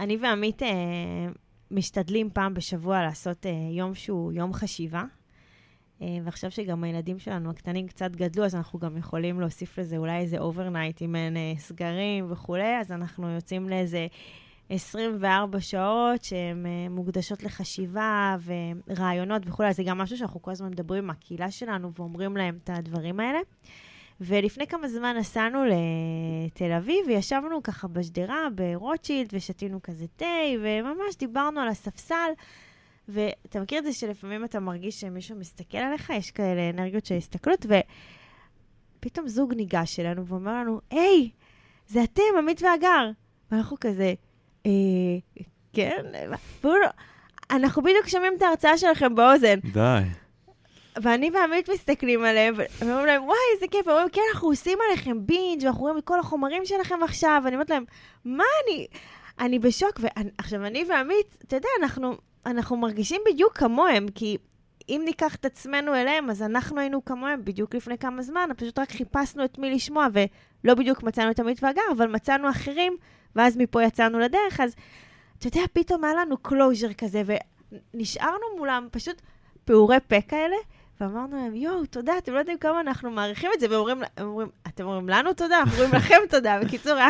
אני ועמית אה, משתדלים פעם בשבוע לעשות אה, יום שהוא יום חשיבה. אה, ועכשיו שגם הילדים שלנו הקטנים קצת גדלו, אז אנחנו גם יכולים להוסיף לזה אולי איזה overnight, אם אין אה, סגרים וכולי, אז אנחנו יוצאים לאיזה 24 שעות שהן אה, מוקדשות לחשיבה ורעיונות וכולי, אז זה גם משהו שאנחנו כל הזמן מדברים עם הקהילה שלנו ואומרים להם את הדברים האלה. ולפני כמה זמן נסענו לתל אביב, וישבנו ככה בשדרה ברוטשילד, ושתינו כזה תה, וממש דיברנו על הספסל. ואתה מכיר את זה שלפעמים אתה מרגיש שמישהו מסתכל עליך, יש כאלה אנרגיות של הסתכלות, ופתאום זוג ניגש אלינו ואומר לנו, היי, זה אתם, עמית והגר. ואנחנו כזה, אה, כן, בואו, אנחנו בדיוק שומעים את ההרצאה שלכם באוזן. די. ואני ועמית מסתכלים עליהם, ואומרים להם, וואי, איזה כיף. הם אומרים, כן, אנחנו עושים עליכם בינג', ואנחנו רואים את כל החומרים שלכם עכשיו. ואני אומרת להם, מה אני... אני בשוק. ועכשיו, אני ועמית, אתה יודע, אנחנו, אנחנו מרגישים בדיוק כמוהם, כי אם ניקח את עצמנו אליהם, אז אנחנו היינו כמוהם בדיוק לפני כמה זמן, פשוט רק חיפשנו את מי לשמוע, ולא בדיוק מצאנו את עמית והגר, אבל מצאנו אחרים, ואז מפה יצאנו לדרך, אז אתה יודע, פתאום היה לנו closure כזה, ונשארנו מולם פשוט פעורי פה כאלה, ואמרנו להם, יואו, תודה, אתם לא יודעים כמה אנחנו מעריכים את זה, ואומרים, אומרים, אתם אומרים לנו תודה, אנחנו אומרים לכם תודה. בקיצור, היה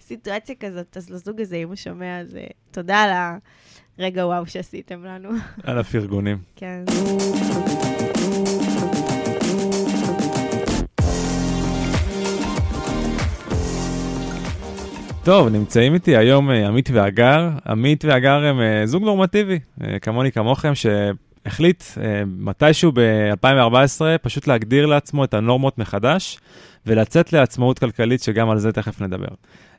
סיטואציה כזאת, אז לזוג הזה, אם הוא שומע, אז אה, תודה על הרגע וואו שעשיתם לנו. על הפרגונים. כן. טוב, נמצאים איתי היום אה, עמית והגר. עמית והגר הם אה, זוג נורמטיבי, כמוני כמוכם, ש... החליט אה, מתישהו ב-2014 פשוט להגדיר לעצמו את הנורמות מחדש ולצאת לעצמאות כלכלית, שגם על זה תכף נדבר.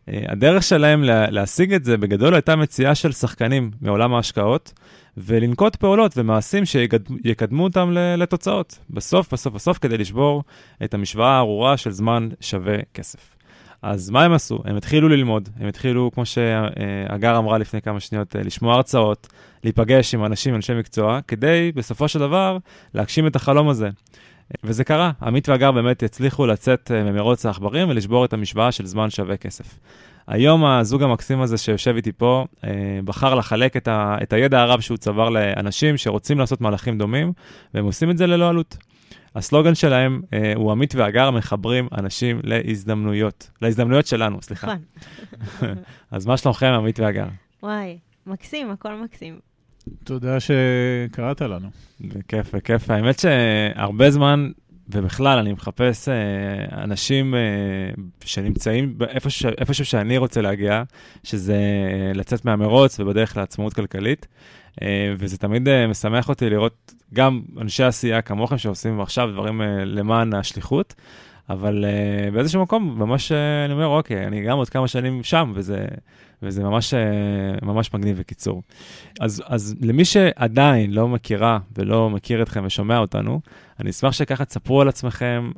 אה, הדרך שלהם לה, להשיג את זה בגדול הייתה מציאה של שחקנים מעולם ההשקעות, ולנקוט פעולות ומעשים שיקדמו אותם לתוצאות. בסוף, בסוף, בסוף, כדי לשבור את המשוואה הארורה של זמן שווה כסף. אז מה הם עשו? הם התחילו ללמוד, הם התחילו, כמו שהגר אמרה לפני כמה שניות, אה, לשמוע הרצאות, להיפגש עם אנשים, אנשי מקצוע, כדי בסופו של דבר להגשים את החלום הזה. וזה קרה, עמית והגר באמת הצליחו לצאת אה, ממרוץ העכברים ולשבור את המשוואה של זמן שווה כסף. היום הזוג המקסים הזה שיושב איתי פה, אה, בחר לחלק את, ה, את הידע הרב שהוא צבר לאנשים שרוצים לעשות מהלכים דומים, והם עושים את זה ללא עלות. הסלוגן שלהם אה, הוא עמית והגר מחברים אנשים להזדמנויות. להזדמנויות שלנו, סליחה. נכון. אז מה שלומכם, עמית והגר? וואי, מקסים, הכל מקסים. תודה שקראת לנו. בכיף, בכיף. האמת שהרבה זמן, ובכלל, אני מחפש אה, אנשים אה, שנמצאים איפשהו, איפשהו שאני רוצה להגיע, שזה אה, לצאת מהמרוץ ובדרך לעצמאות כלכלית. אה, וזה תמיד אה, משמח אותי לראות גם אנשי עשייה כמוכם שעושים עכשיו דברים אה, למען השליחות, אבל באיזשהו מקום ממש אני אומר, אוקיי, אני גם עוד כמה שנים שם, וזה, וזה ממש, ממש מגניב בקיצור. אז, אז למי שעדיין לא מכירה ולא מכיר אתכם ושומע אותנו, אני אשמח שככה תספרו על עצמכם,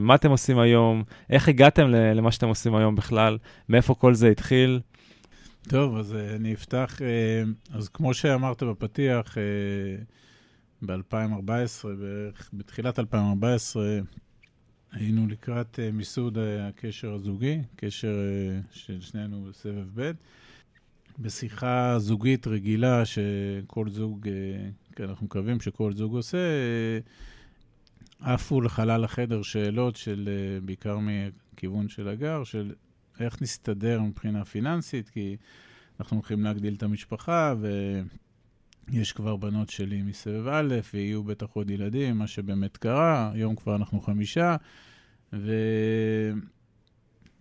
מה אתם עושים היום, איך הגעתם למה שאתם עושים היום בכלל, מאיפה כל זה התחיל. טוב, אז uh, אני אפתח. Uh, אז כמו שאמרת בפתיח, uh, ב-2014, בערך בתחילת 2014, היינו לקראת מיסוד הקשר הזוגי, קשר של שנינו בסבב ב'. בשיחה זוגית רגילה שכל זוג, uh, כן, אנחנו מקווים שכל זוג עושה, עפו לחלל החדר שאלות של, בעיקר מכיוון של הגר, של איך נסתדר מבחינה פיננסית, כי אנחנו הולכים להגדיל את המשפחה, ויש כבר בנות שלי מסבב א', ויהיו בטח עוד ילדים, מה שבאמת קרה, היום כבר אנחנו חמישה,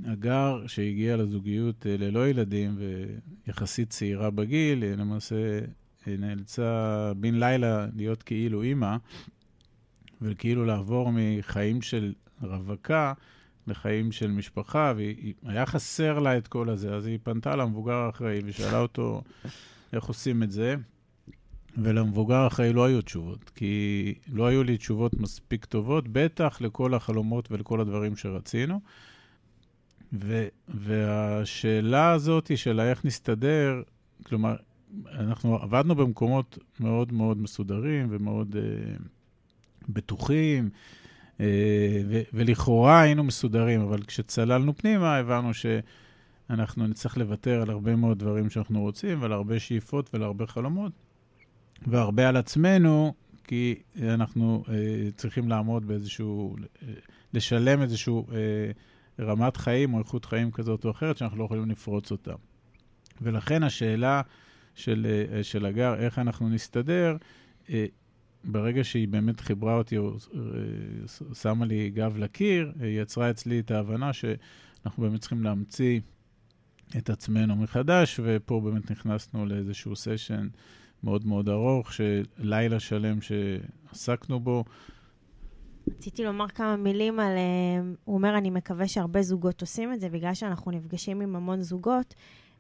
והגר שהגיע לזוגיות אה, ללא ילדים, ויחסית צעירה בגיל, למעשה אה, נאלצה בן לילה להיות כאילו אימא, וכאילו לעבור מחיים של רווקה, לחיים של משפחה, והיה חסר לה את כל הזה, אז היא פנתה למבוגר האחראי ושאלה אותו איך עושים את זה, ולמבוגר האחראי לא היו תשובות, כי לא היו לי תשובות מספיק טובות, בטח לכל החלומות ולכל הדברים שרצינו. ו- והשאלה הזאת של איך נסתדר, כלומר, אנחנו עבדנו במקומות מאוד מאוד מסודרים ומאוד uh, בטוחים, ולכאורה היינו מסודרים, אבל כשצללנו פנימה הבנו אנחנו נצטרך לוותר על הרבה מאוד דברים שאנחנו רוצים, ועל הרבה שאיפות ועל הרבה חלומות, והרבה על עצמנו, כי אנחנו אה, צריכים לעמוד באיזשהו, אה, לשלם איזשהו אה, רמת חיים או איכות חיים כזאת או אחרת, שאנחנו לא יכולים לפרוץ אותה. ולכן השאלה של, אה, של הגר, איך אנחנו נסתדר, אה, ברגע שהיא באמת חיברה אותי, או אה, שמה לי גב לקיר, היא יצרה אצלי את ההבנה שאנחנו באמת צריכים להמציא את עצמנו מחדש, ופה באמת נכנסנו לאיזשהו סשן מאוד מאוד ארוך, שלילה שלם שעסקנו בו. רציתי לומר כמה מילים על... הוא אומר, אני מקווה שהרבה זוגות עושים את זה, בגלל שאנחנו נפגשים עם המון זוגות.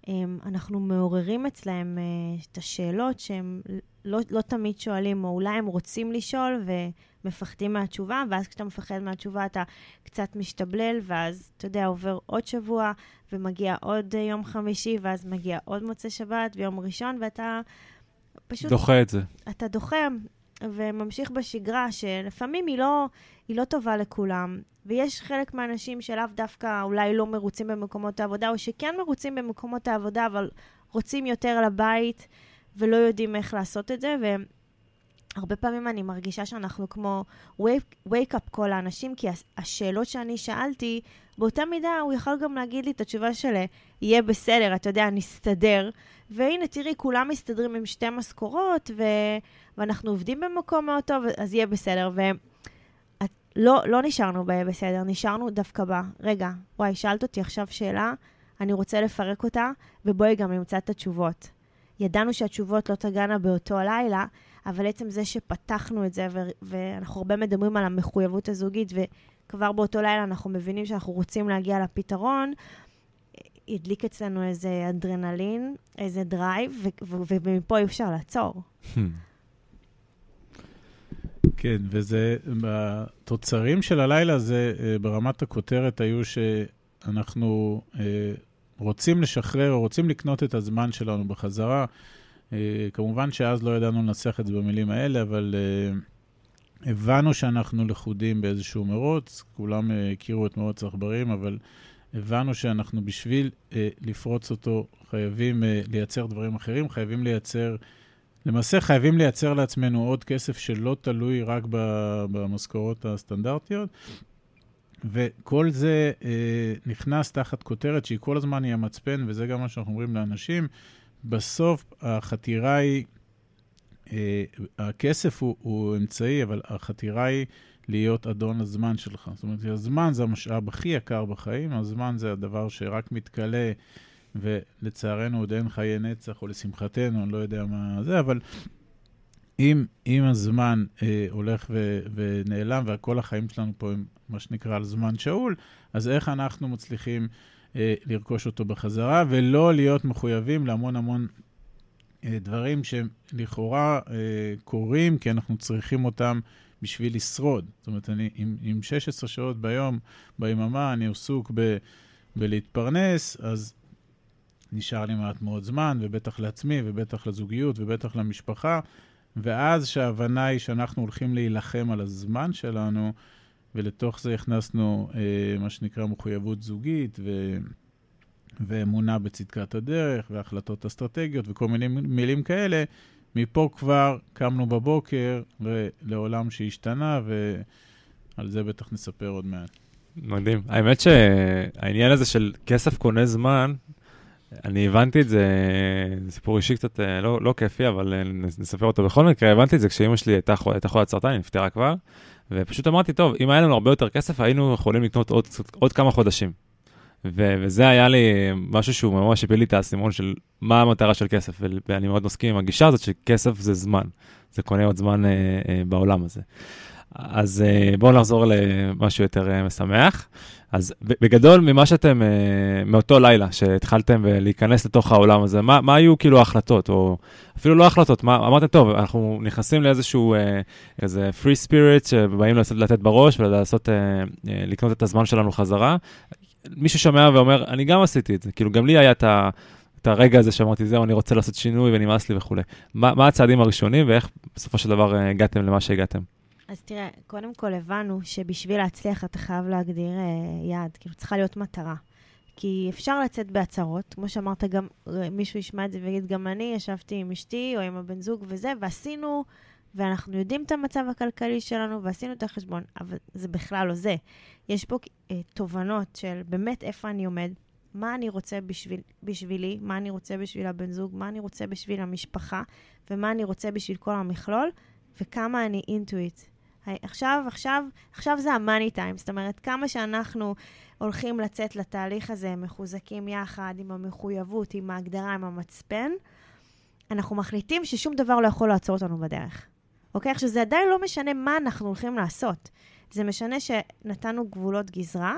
אמ, אנחנו מעוררים אצלהם אה, את השאלות שהם לא, לא תמיד שואלים, או אולי הם רוצים לשאול ומפחדים מהתשובה, ואז כשאתה מפחד מהתשובה אתה קצת משתבלל, ואז, אתה יודע, עובר עוד שבוע, ומגיע עוד אה, יום חמישי, ואז מגיע עוד מוצאי שבת ויום ראשון, ואתה פשוט... דוחה את זה. אתה דוחה, וממשיך בשגרה, שלפעמים היא לא, היא לא טובה לכולם. ויש חלק מהאנשים שלאו דווקא אולי לא מרוצים במקומות העבודה, או שכן מרוצים במקומות העבודה, אבל רוצים יותר לבית ולא יודעים איך לעשות את זה. והרבה פעמים אני מרגישה שאנחנו כמו wake, wake up כל האנשים, כי השאלות שאני שאלתי, באותה מידה הוא יכול גם להגיד לי את התשובה של יהיה בסדר, אתה יודע, נסתדר. והנה, תראי, כולם מסתדרים עם שתי משכורות, ו... ואנחנו עובדים במקום מאוד טוב, אז יהיה בסדר. ו... לא, לא נשארנו בסדר, נשארנו דווקא ב... רגע, וואי, שאלת אותי עכשיו שאלה, אני רוצה לפרק אותה, ובואי גם נמצא את התשובות. ידענו שהתשובות לא תגענה באותו הלילה, אבל עצם זה שפתחנו את זה, ו- ואנחנו הרבה מדברים על המחויבות הזוגית, וכבר באותו לילה אנחנו מבינים שאנחנו רוצים להגיע לפתרון, הדליק אצלנו איזה אדרנלין, איזה drive, ומפה אי אפשר לעצור. כן, וזה, בתוצרים של הלילה הזה, אה, ברמת הכותרת, היו שאנחנו אה, רוצים לשחרר רוצים לקנות את הזמן שלנו בחזרה. אה, כמובן שאז לא ידענו לנסח את זה במילים האלה, אבל הבנו שאנחנו לכודים באיזשהו מרוץ. כולם הכירו את מרוץ העכברים, אבל הבנו שאנחנו בשביל לפרוץ אותו חייבים לייצר דברים אחרים, חייבים לייצר... למעשה חייבים לייצר לעצמנו עוד כסף שלא תלוי רק במשכורות הסטנדרטיות, וכל זה אה, נכנס תחת כותרת שהיא כל הזמן היא המצפן, וזה גם מה שאנחנו אומרים לאנשים. בסוף החתירה היא, אה, הכסף הוא, הוא אמצעי, אבל החתירה היא להיות אדון הזמן שלך. זאת אומרת, הזמן זה המשאב הכי יקר בחיים, הזמן זה הדבר שרק מתכלה. ולצערנו עוד אין חיי נצח, או לשמחתנו, אני לא יודע מה זה, אבל אם, אם הזמן אה, הולך ו, ונעלם, וכל החיים שלנו פה הם מה שנקרא על זמן שאול, אז איך אנחנו מצליחים לרכוש אותו בחזרה, ולא להיות מחויבים להמון המון אה, דברים שלכאורה אה, קורים, כי אנחנו צריכים אותם בשביל לשרוד. זאת אומרת, אני עם, עם 16 שעות ביום, ביממה, אני עסוק ב... בלהתפרנס, אז נשאר לי מעט מאוד זמן, ובטח לעצמי, ובטח לזוגיות, ובטח למשפחה. ואז שההבנה היא שאנחנו הולכים להילחם על הזמן שלנו, ולתוך זה הכנסנו אה, מה שנקרא מחויבות זוגית, ו... ואמונה בצדקת הדרך, והחלטות אסטרטגיות, וכל מיני מילים כאלה. מפה כבר קמנו בבוקר לעולם שהשתנה, ועל זה בטח נספר עוד מעט. מדהים. האמת שהעניין הזה של כסף קונה זמן, אני הבנתי את זה, סיפור אישי קצת אה, לא, לא כיפי, אבל אה, נספר אותו בכל מקרה. הבנתי את זה כשאימא שלי הייתה, חולת סרטן, היא נפטרה כבר, ופשוט אמרתי, טוב, אם היה לנו הרבה יותר כסף, היינו יכולים לקנות עוד, עוד כמה חודשים. ו- וזה היה לי משהו שהוא ממש הפיל לי את האסימון של מה המטרה של כסף, ואני מאוד מסכים עם הגישה הזאת שכסף זה זמן, זה קונה עוד זמן אה, אה, בעולם הזה. אז uh, בואו נחזור למשהו יותר uh, משמח. אז בגדול, ממה שאתם, uh, מאותו לילה שהתחלתם להיכנס לתוך העולם הזה, מה, מה היו כאילו ההחלטות, או אפילו לא החלטות, מה, אמרתם, טוב, אנחנו נכנסים לאיזשהו איזה free spirit שבאים לעשות, לתת בראש ולעשות, לקנות את הזמן שלנו חזרה. מי ששומע ואומר, אני גם עשיתי את זה, כאילו גם לי היה את ה... את הרגע הזה שאמרתי, זהו, אני רוצה לעשות שינוי ונמאס לי וכולי. מה, מה הצעדים הראשונים ואיך בסופו של דבר הגעתם למה שהגעתם? אז תראה, קודם כל הבנו שבשביל להצליח אתה חייב להגדיר אה, יעד, כאילו צריכה להיות מטרה. כי אפשר לצאת בהצהרות, כמו שאמרת, גם מישהו ישמע את זה ויגיד, גם אני ישבתי עם אשתי או עם הבן זוג וזה, ועשינו, ואנחנו יודעים את המצב הכלכלי שלנו, ועשינו את החשבון, אבל זה בכלל לא זה. יש פה אה, תובנות של באמת איפה אני עומד, מה אני רוצה בשביל, בשבילי, מה אני רוצה בשביל הבן זוג, מה אני רוצה בשביל המשפחה, ומה אני רוצה בשביל כל המכלול, וכמה אני אינטואיט. עכשיו, עכשיו, עכשיו זה המאני טיים, זאת אומרת, כמה שאנחנו הולכים לצאת לתהליך הזה מחוזקים יחד, עם המחויבות, עם ההגדרה, עם המצפן, אנחנו מחליטים ששום דבר לא יכול לעצור אותנו בדרך. אוקיי? עכשיו, זה עדיין לא משנה מה אנחנו הולכים לעשות. זה משנה שנתנו גבולות גזרה,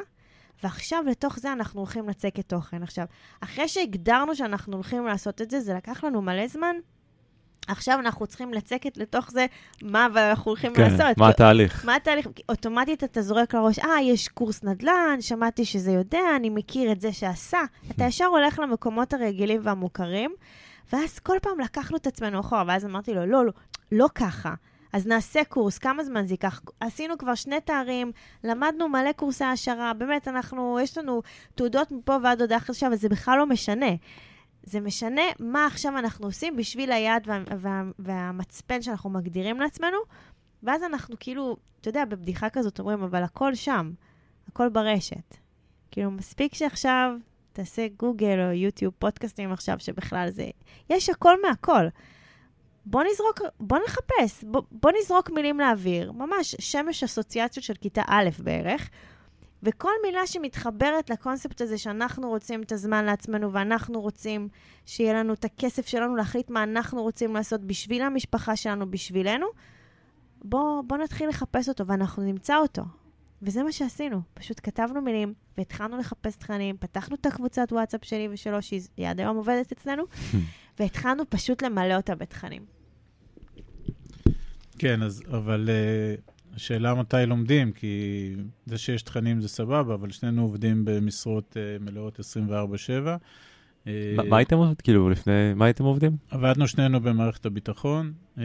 ועכשיו לתוך זה אנחנו הולכים לצקת תוכן. עכשיו, אחרי שהגדרנו שאנחנו הולכים לעשות את זה, זה לקח לנו מלא זמן. עכשיו אנחנו צריכים לצקת לתוך זה מה אנחנו הולכים כן, לעשות. מה התהליך? מה התהליך? אוטומטית אתה זורק לראש, אה, יש קורס נדל"ן, שמעתי שזה יודע, אני מכיר את זה שעשה. אתה ישר הולך למקומות הרגילים והמוכרים, ואז כל פעם לקחנו את עצמנו אחורה, ואז אמרתי לו, לא, לא, לא ככה. אז נעשה קורס, כמה זמן זה ייקח? עשינו כבר שני תארים, למדנו מלא קורסי העשרה, באמת, אנחנו, יש לנו תעודות מפה ועד עוד עכשיו, אבל זה בכלל לא משנה. זה משנה מה עכשיו אנחנו עושים בשביל היעד וה, וה, והמצפן שאנחנו מגדירים לעצמנו, ואז אנחנו כאילו, אתה יודע, בבדיחה כזאת אומרים, אבל הכל שם, הכל ברשת. כאילו, מספיק שעכשיו תעשה גוגל או יוטיוב, פודקאסטים עכשיו, שבכלל זה... יש הכל מהכל. בוא נזרוק, בוא נחפש, בוא, בוא נזרוק מילים לאוויר, ממש שמש אסוציאציות של כיתה א' בערך, וכל מילה שמתחברת לקונספט הזה שאנחנו רוצים את הזמן לעצמנו ואנחנו רוצים שיהיה לנו את הכסף שלנו להחליט מה אנחנו רוצים לעשות בשביל המשפחה שלנו, בשבילנו, בוא, בוא נתחיל לחפש אותו ואנחנו נמצא אותו. וזה מה שעשינו, פשוט כתבנו מילים והתחלנו לחפש תכנים, פתחנו את הקבוצת וואטסאפ שלי ושלו, שהיא עד היום עובדת אצלנו, והתחלנו פשוט למלא אותה בתכנים. כן, אז, אבל uh, השאלה מתי לומדים, כי זה שיש תכנים זה סבבה, אבל שנינו עובדים במשרות uh, מלאות 24-7. אה, מה הייתם עובדים? כאילו, לפני, מה הייתם עובדים? עבדנו שנינו במערכת הביטחון uh,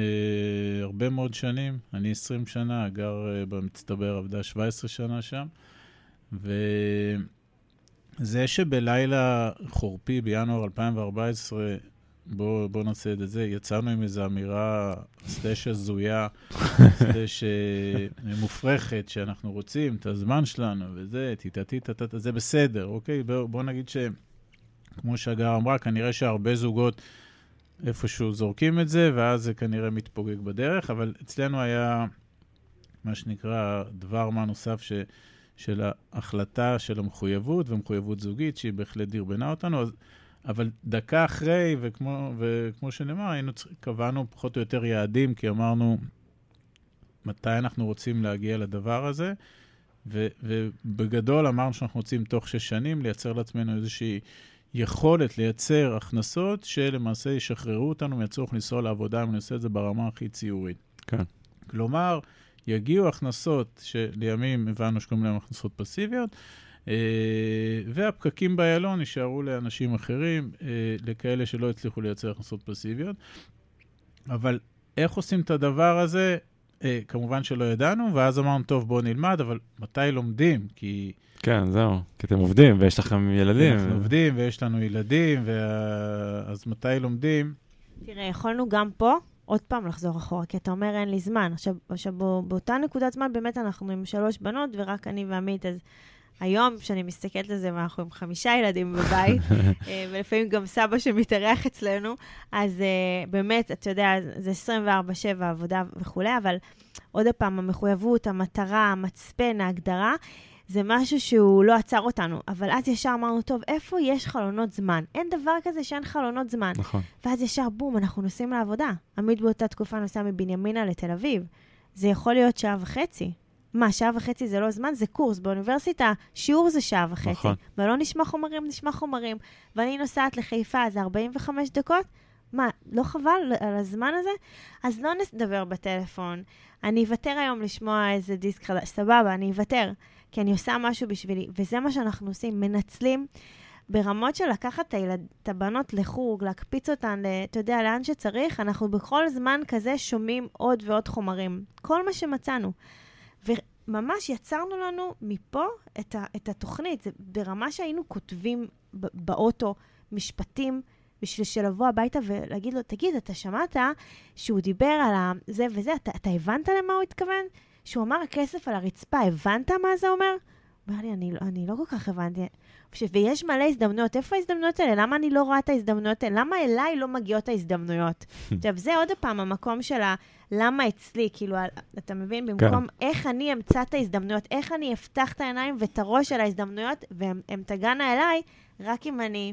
הרבה מאוד שנים. אני 20 שנה, גר במצטבר, עבדה 17 שנה שם. וזה שבלילה חורפי בינואר 2014, בואו בוא נעשה את זה, יצאנו עם איזו אמירה סלש הזויה, סלש מופרכת, שאנחנו רוצים את הזמן שלנו וזה, טיטה-טיטה, זה בסדר, אוקיי? בואו בוא נגיד ש... כמו שהגר אמרה, כנראה שהרבה זוגות איפשהו זורקים את זה, ואז זה כנראה מתפוגג בדרך, אבל אצלנו היה מה שנקרא דבר מה נוסף ש, של ההחלטה של המחויבות, ומחויבות זוגית, שהיא בהחלט דרבנה אותנו. אז, אבל דקה אחרי, וכמו, וכמו שנאמר, היינו, קבענו פחות או יותר יעדים, כי אמרנו מתי אנחנו רוצים להגיע לדבר הזה, ו, ובגדול אמרנו שאנחנו רוצים תוך שש שנים לייצר לעצמנו איזושהי... יכולת לייצר הכנסות שלמעשה ישחררו אותנו מהצורך לנסוע לעבודה, אם אני עושה את זה ברמה הכי ציורית. כן. כלומר, יגיעו הכנסות שלימים הבנו שקוראים להם הכנסות פסיביות, והפקקים באיילון יישארו לאנשים אחרים, אה, לכאלה שלא הצליחו לייצר הכנסות פסיביות. אבל איך עושים את הדבר הזה? אה, כמובן שלא ידענו, ואז אמרנו, טוב, בואו נלמד, אבל מתי לומדים? כי... כן, זהו, כי אתם עובדים ויש לכם ילדים. אנחנו. עובדים ויש לנו ילדים, ו... אז מתי לומדים? תראה, יכולנו גם פה עוד פעם לחזור אחורה, כי אתה אומר, אין לי זמן. עכשיו, עכשיו באותה נקודת זמן, באמת אנחנו עם שלוש בנות, ורק אני ועמית, אז היום, כשאני מסתכלת על זה, ואנחנו עם חמישה ילדים בבית, אה, ולפעמים גם סבא שמתארח אצלנו, אז uh, באמת, אתה יודע, זה 24-7 עבודה וכולי, אבל עוד פעם, המחויבות, המטרה, המצפן, ההגדרה, זה משהו שהוא לא עצר אותנו. אבל אז ישר אמרנו, טוב, איפה יש חלונות זמן? אין דבר כזה שאין חלונות זמן. נכון. ואז ישר, בום, אנחנו נוסעים לעבודה. עמית באותה תקופה נוסע מבנימינה לתל אביב. זה יכול להיות שעה וחצי. מה, שעה וחצי זה לא זמן? זה קורס. באוניברסיטה, שיעור זה שעה וחצי. נכון. ולא נשמע חומרים, נשמע חומרים. ואני נוסעת לחיפה, זה 45 דקות. מה, לא חבל על הזמן הזה? אז לא נדבר בטלפון. אני אוותר היום לשמוע איזה דיסק חדש. סבבה, אני אוותר. כי אני עושה משהו בשבילי. וזה מה שאנחנו עושים, מנצלים ברמות של לקחת את, הילד, את הבנות לחוג, להקפיץ אותן, אתה יודע, לאן שצריך, אנחנו בכל זמן כזה שומעים עוד ועוד חומרים. כל מה שמצאנו. ממש יצרנו לנו מפה את, ה, את התוכנית. זה ברמה שהיינו כותבים באוטו משפטים בשביל שלבוא הביתה ולהגיד לו, תגיד, אתה שמעת שהוא דיבר על זה וזה, אתה, אתה הבנת למה הוא התכוון? שהוא אמר הכסף על הרצפה, הבנת מה זה אומר? הוא אומר לי, אני, לא, אני לא כל כך הבנתי. ויש מלא הזדמנויות, איפה ההזדמנויות האלה? למה אני לא רואה את ההזדמנויות האלה? למה אליי לא מגיעות ההזדמנויות? עכשיו, זה עוד פעם המקום של ה... למה אצלי, כאילו, אתה מבין? כן. במקום כן. איך אני אמצא את ההזדמנויות, איך אני אפתח את העיניים ואת הראש של ההזדמנויות, והן תגענה אליי, רק אם אני...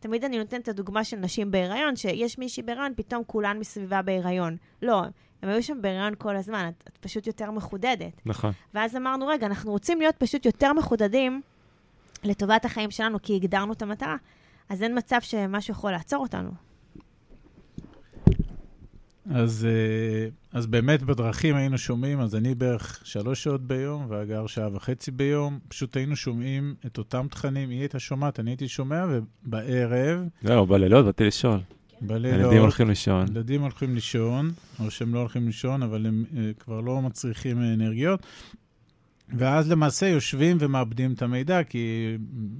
תמיד אני נותנת את הדוגמה של נשים בהיריון, שיש מישהי בהיריון, פתאום כולן מסביבה בהיריון. לא, הם היו שם בהיריון כל הזמן, את, את פשוט יותר מחודדת. נכון. ואז אמרנו, רגע, אנחנו רוצים להיות פשוט יותר מחודדים לטובת החיים שלנו, כי הגדרנו את המטרה. אז אין מצב שמשהו יכול לעצור אותנו. אז, אה, אז באמת בדרכים היינו שומעים, אז אני בערך שלוש שעות ביום, והגר שעה וחצי ביום, פשוט היינו שומעים את אותם תכנים, היא הייתה שומעת, אני הייתי שומע, ובערב... זהו, בלילות באתי לשאול. בלילות. ילדים הולכים לישון. ילדים הולכים לישון, או שהם לא הולכים לישון, אבל הם uh, כבר לא מצריכים אנרגיות. ואז למעשה יושבים ומאבדים את המידע, כי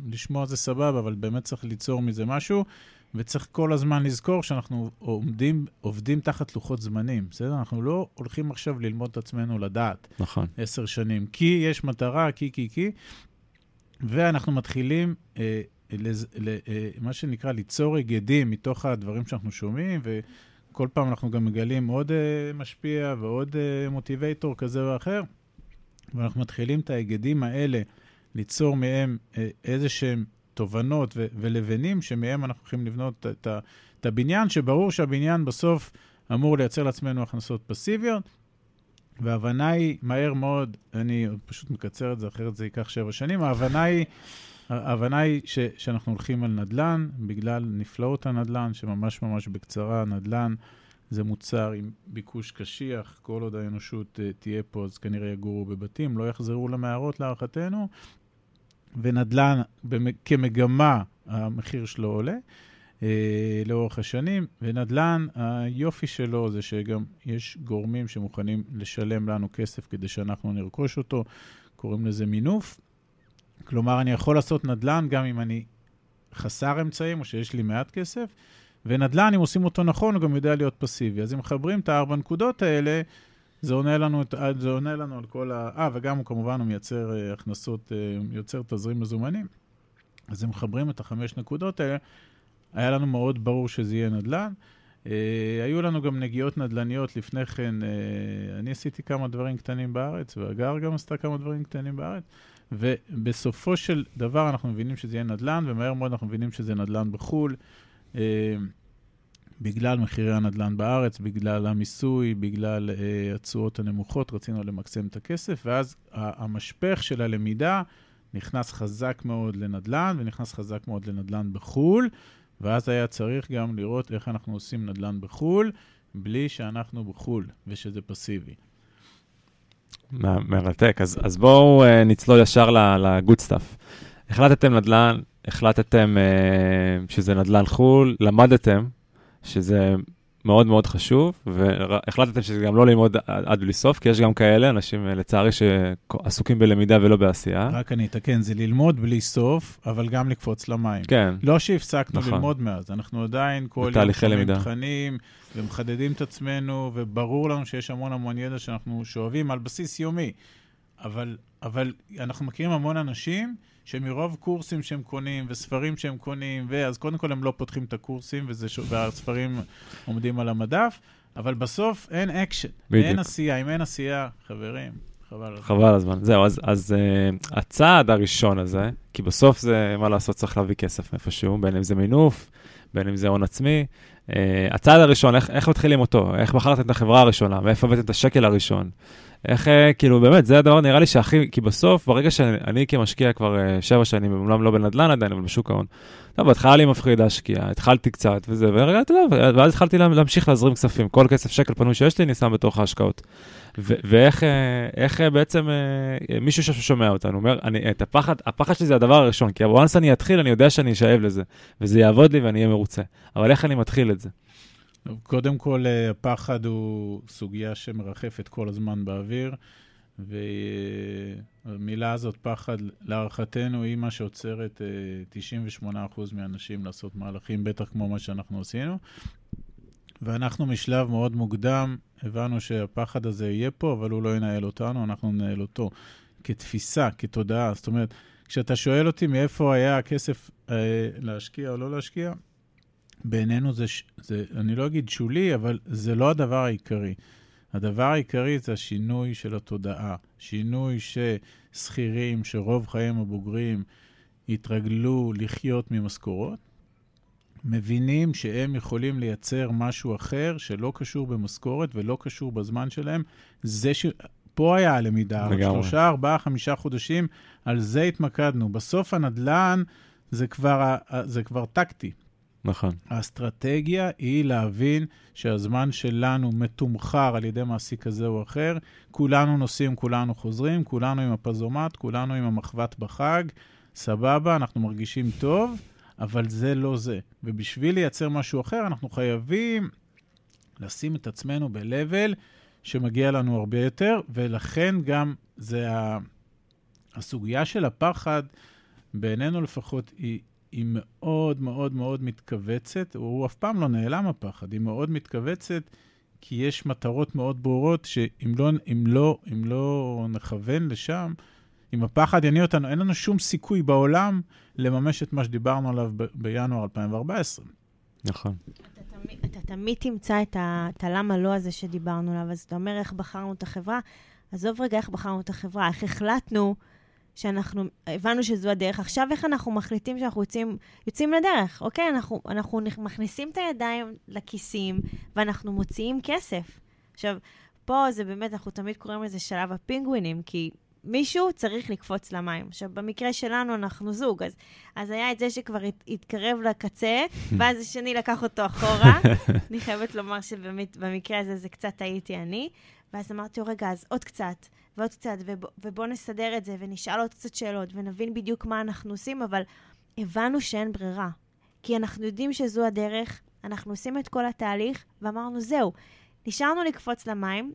לשמוע זה סבבה, אבל באמת צריך ליצור מזה משהו. וצריך כל הזמן לזכור שאנחנו עומדים, עובדים תחת לוחות זמנים, בסדר? אנחנו לא הולכים עכשיו ללמוד את עצמנו לדעת. נכון. עשר שנים. כי יש מטרה, כי, כי, כי, ואנחנו מתחילים, אה, לז, ל, אה, מה שנקרא, ליצור היגדים מתוך הדברים שאנחנו שומעים, וכל פעם אנחנו גם מגלים עוד אה, משפיע ועוד אה, מוטיבייטור כזה או אחר, ואנחנו מתחילים את ההיגדים האלה, ליצור מהם אה, איזה שהם תובנות ו- ולבנים שמהם אנחנו הולכים לבנות את, ה- את הבניין, שברור שהבניין בסוף אמור לייצר לעצמנו הכנסות פסיביות, וההבנה היא מהר מאוד, אני פשוט מקצר את זה, אחרת זה ייקח שבע שנים, ההבנה היא, ההבנה היא ש, שאנחנו הולכים על נדל"ן, בגלל נפלאות הנדל"ן, שממש ממש בקצרה, נדל"ן זה מוצר עם ביקוש קשיח, כל עוד האנושות uh, תהיה פה, אז כנראה יגורו בבתים, לא יחזרו למערות להערכתנו, ונדל"ן כמגמה, המחיר שלו עולה אה, לאורך השנים, ונדל"ן, היופי שלו זה שגם יש גורמים שמוכנים לשלם לנו כסף כדי שאנחנו נרכוש אותו, קוראים לזה מינוף. כלומר, אני יכול לעשות נדל"ן גם אם אני חסר אמצעים או שיש לי מעט כסף, ונדל"ן, אם עושים אותו נכון, הוא גם יודע להיות פסיבי. אז אם מחברים את הארבע נקודות האלה, זה עונה לנו, זה עונה לנו על כל ה... אה, וגם הוא כמובן, הוא מייצר uh, הכנסות, uh, יוצר תזרים מזומנים. אז אם מחברים את החמש נקודות האלה, היה לנו מאוד ברור שזה יהיה נדל"ן. Uh, היו לנו גם נגיעות נדל"ניות לפני כן, uh, אני עשיתי כמה דברים קטנים בארץ, והגר גם עשתה כמה דברים קטנים בארץ, ובסופו של דבר אנחנו מבינים שזה יהיה נדל"ן, ומהר מאוד אנחנו מבינים שזה נדל"ן בחו"ל. Uh, בגלל מחירי הנדל"ן בארץ, בגלל המיסוי, בגלל uh, התשואות הנמוכות, רצינו למקסם את הכסף, ואז המשפך של הלמידה נכנס חזק מאוד לנדל"ן, ונכנס חזק מאוד לנדל"ן בחו"ל, ואז היה צריך גם לראות איך אנחנו עושים נדל"ן בחו"ל, בלי שאנחנו בחו"ל, ושזה פסיבי. מרתק. אז, אז בואו אה, נצלול ישר ל good stuff. החלטתם נדל"ן, החלטתם אה, שזה נדל"ן חו"ל, למדתם, שזה מאוד מאוד חשוב, והחלטתם שזה גם לא ללמוד עד בלי סוף, כי יש גם כאלה, אנשים אה, לצערי שעסוקים בלמידה ולא בעשייה. רק אני אתקן, זה ללמוד בלי סוף, אבל גם לקפוץ למים. כן. לא שהפסקנו נכון. ללמוד מאז, אנחנו עדיין כל יום שומעים תכנים ומחדדים את עצמנו, וברור לנו שיש המון המון ידע שאנחנו שואבים על בסיס יומי. אבל, אבל אנחנו מכירים המון אנשים שמרוב קורסים שהם קונים וספרים שהם קונים, ואז קודם כל הם לא פותחים את הקורסים וזה, והספרים עומדים על המדף, אבל בסוף אין אקשן, בדיוק. אין עשייה. אם אין עשייה, חברים, חבל הזמן. חבל על הזמן. זהו, אז, אז אה, הצעד הראשון הזה, כי בסוף זה, מה לעשות, צריך להביא כסף מאיפשהו, בין אם זה מינוף, בין אם זה הון עצמי. Uh, הצעד הראשון, איך, איך מתחילים אותו? איך בחרתם את החברה הראשונה? מאיפה הבאתם את השקל הראשון? איך, אה, כאילו, באמת, זה הדבר נראה לי שהכי, כי בסוף, ברגע שאני כמשקיע כבר uh, שבע שנים, אומנם לא בנדל"ן עדיין, אבל בשוק ההון, טוב, בהתחלה לי מפחיד להשקיע, התחלתי קצת וזה, ורגע, אתה יודע, ואז התחלתי להמשיך להזרים כספים. כל כסף שקל פנוי שיש לי, אני שם בתוך ההשקעות. ואיך אה, איך בעצם מישהו ששומע אותנו אומר, אני, את הפחד, הפחד שלי זה הדבר הראשון, כי once אני אתחיל, אני יודע שאני אשאב לזה, וזה יעבוד לי ואני אהיה מרוצה. אבל איך אני מתחיל את זה? קודם כל, אה, הפחד הוא סוגיה שמרחפת כל הזמן באוויר. והמילה הזאת, פחד, להערכתנו, היא מה שעוצרת 98% מהאנשים לעשות מהלכים, בטח כמו מה שאנחנו עשינו. ואנחנו משלב מאוד מוקדם הבנו שהפחד הזה יהיה פה, אבל הוא לא ינהל אותנו, אנחנו ננהל אותו. כתפיסה, כתודעה. זאת אומרת, כשאתה שואל אותי מאיפה היה הכסף אה, להשקיע או לא להשקיע, בעינינו זה, זה, אני לא אגיד שולי, אבל זה לא הדבר העיקרי. הדבר העיקרי זה השינוי של התודעה. שינוי ששכירים, שרוב חייהם הבוגרים התרגלו לחיות ממשכורות, מבינים שהם יכולים לייצר משהו אחר שלא קשור במשכורת ולא קשור בזמן שלהם. זה ש... פה היה הלמידה. שלושה, ארבעה, חמישה חודשים, על זה התמקדנו. בסוף הנדל"ן זה כבר, זה כבר טקטי. נכון. האסטרטגיה היא להבין שהזמן שלנו מתומחר על ידי מעסיק כזה או אחר. כולנו נוסעים, כולנו חוזרים, כולנו עם הפזומט, כולנו עם המחבת בחג, סבבה, אנחנו מרגישים טוב. אבל זה לא זה. ובשביל לייצר משהו אחר, אנחנו חייבים לשים את עצמנו ב-level שמגיע לנו הרבה יותר, ולכן גם זה ה... הסוגיה של הפחד, בעינינו לפחות, היא, היא מאוד מאוד מאוד מתכווצת, הוא אף פעם לא נעלם הפחד, היא מאוד מתכווצת, כי יש מטרות מאוד ברורות שאם לא, אם לא, אם לא נכוון לשם, אם הפחד יניע אותנו, אין לנו שום סיכוי בעולם לממש את מה שדיברנו עליו ב- בינואר 2014. נכון. אתה תמיד, אתה תמיד תמצא את, ה, את הלמה לא הזה שדיברנו עליו, אז אתה אומר איך בחרנו את החברה. עזוב רגע איך בחרנו את החברה, איך החלטנו שאנחנו, הבנו שזו הדרך. עכשיו איך אנחנו מחליטים שאנחנו יוצאים, יוצאים לדרך, אוקיי? אנחנו, אנחנו מכניסים את הידיים לכיסים ואנחנו מוציאים כסף. עכשיו, פה זה באמת, אנחנו תמיד קוראים לזה שלב הפינגווינים, כי מישהו צריך לקפוץ למים. עכשיו, במקרה שלנו אנחנו זוג, אז, אז היה את זה שכבר הת, התקרב לקצה, ואז השני לקח אותו אחורה. אני חייבת לומר שבמקרה הזה זה קצת הייתי אני. ואז אמרתי לו, רגע, אז עוד קצת, ועוד קצת, ובוא, ובוא נסדר את זה, ונשאל עוד קצת שאלות, ונבין בדיוק מה אנחנו עושים, אבל הבנו שאין ברירה. כי אנחנו יודעים שזו הדרך, אנחנו עושים את כל התהליך, ואמרנו, זהו, נשארנו לקפוץ למים,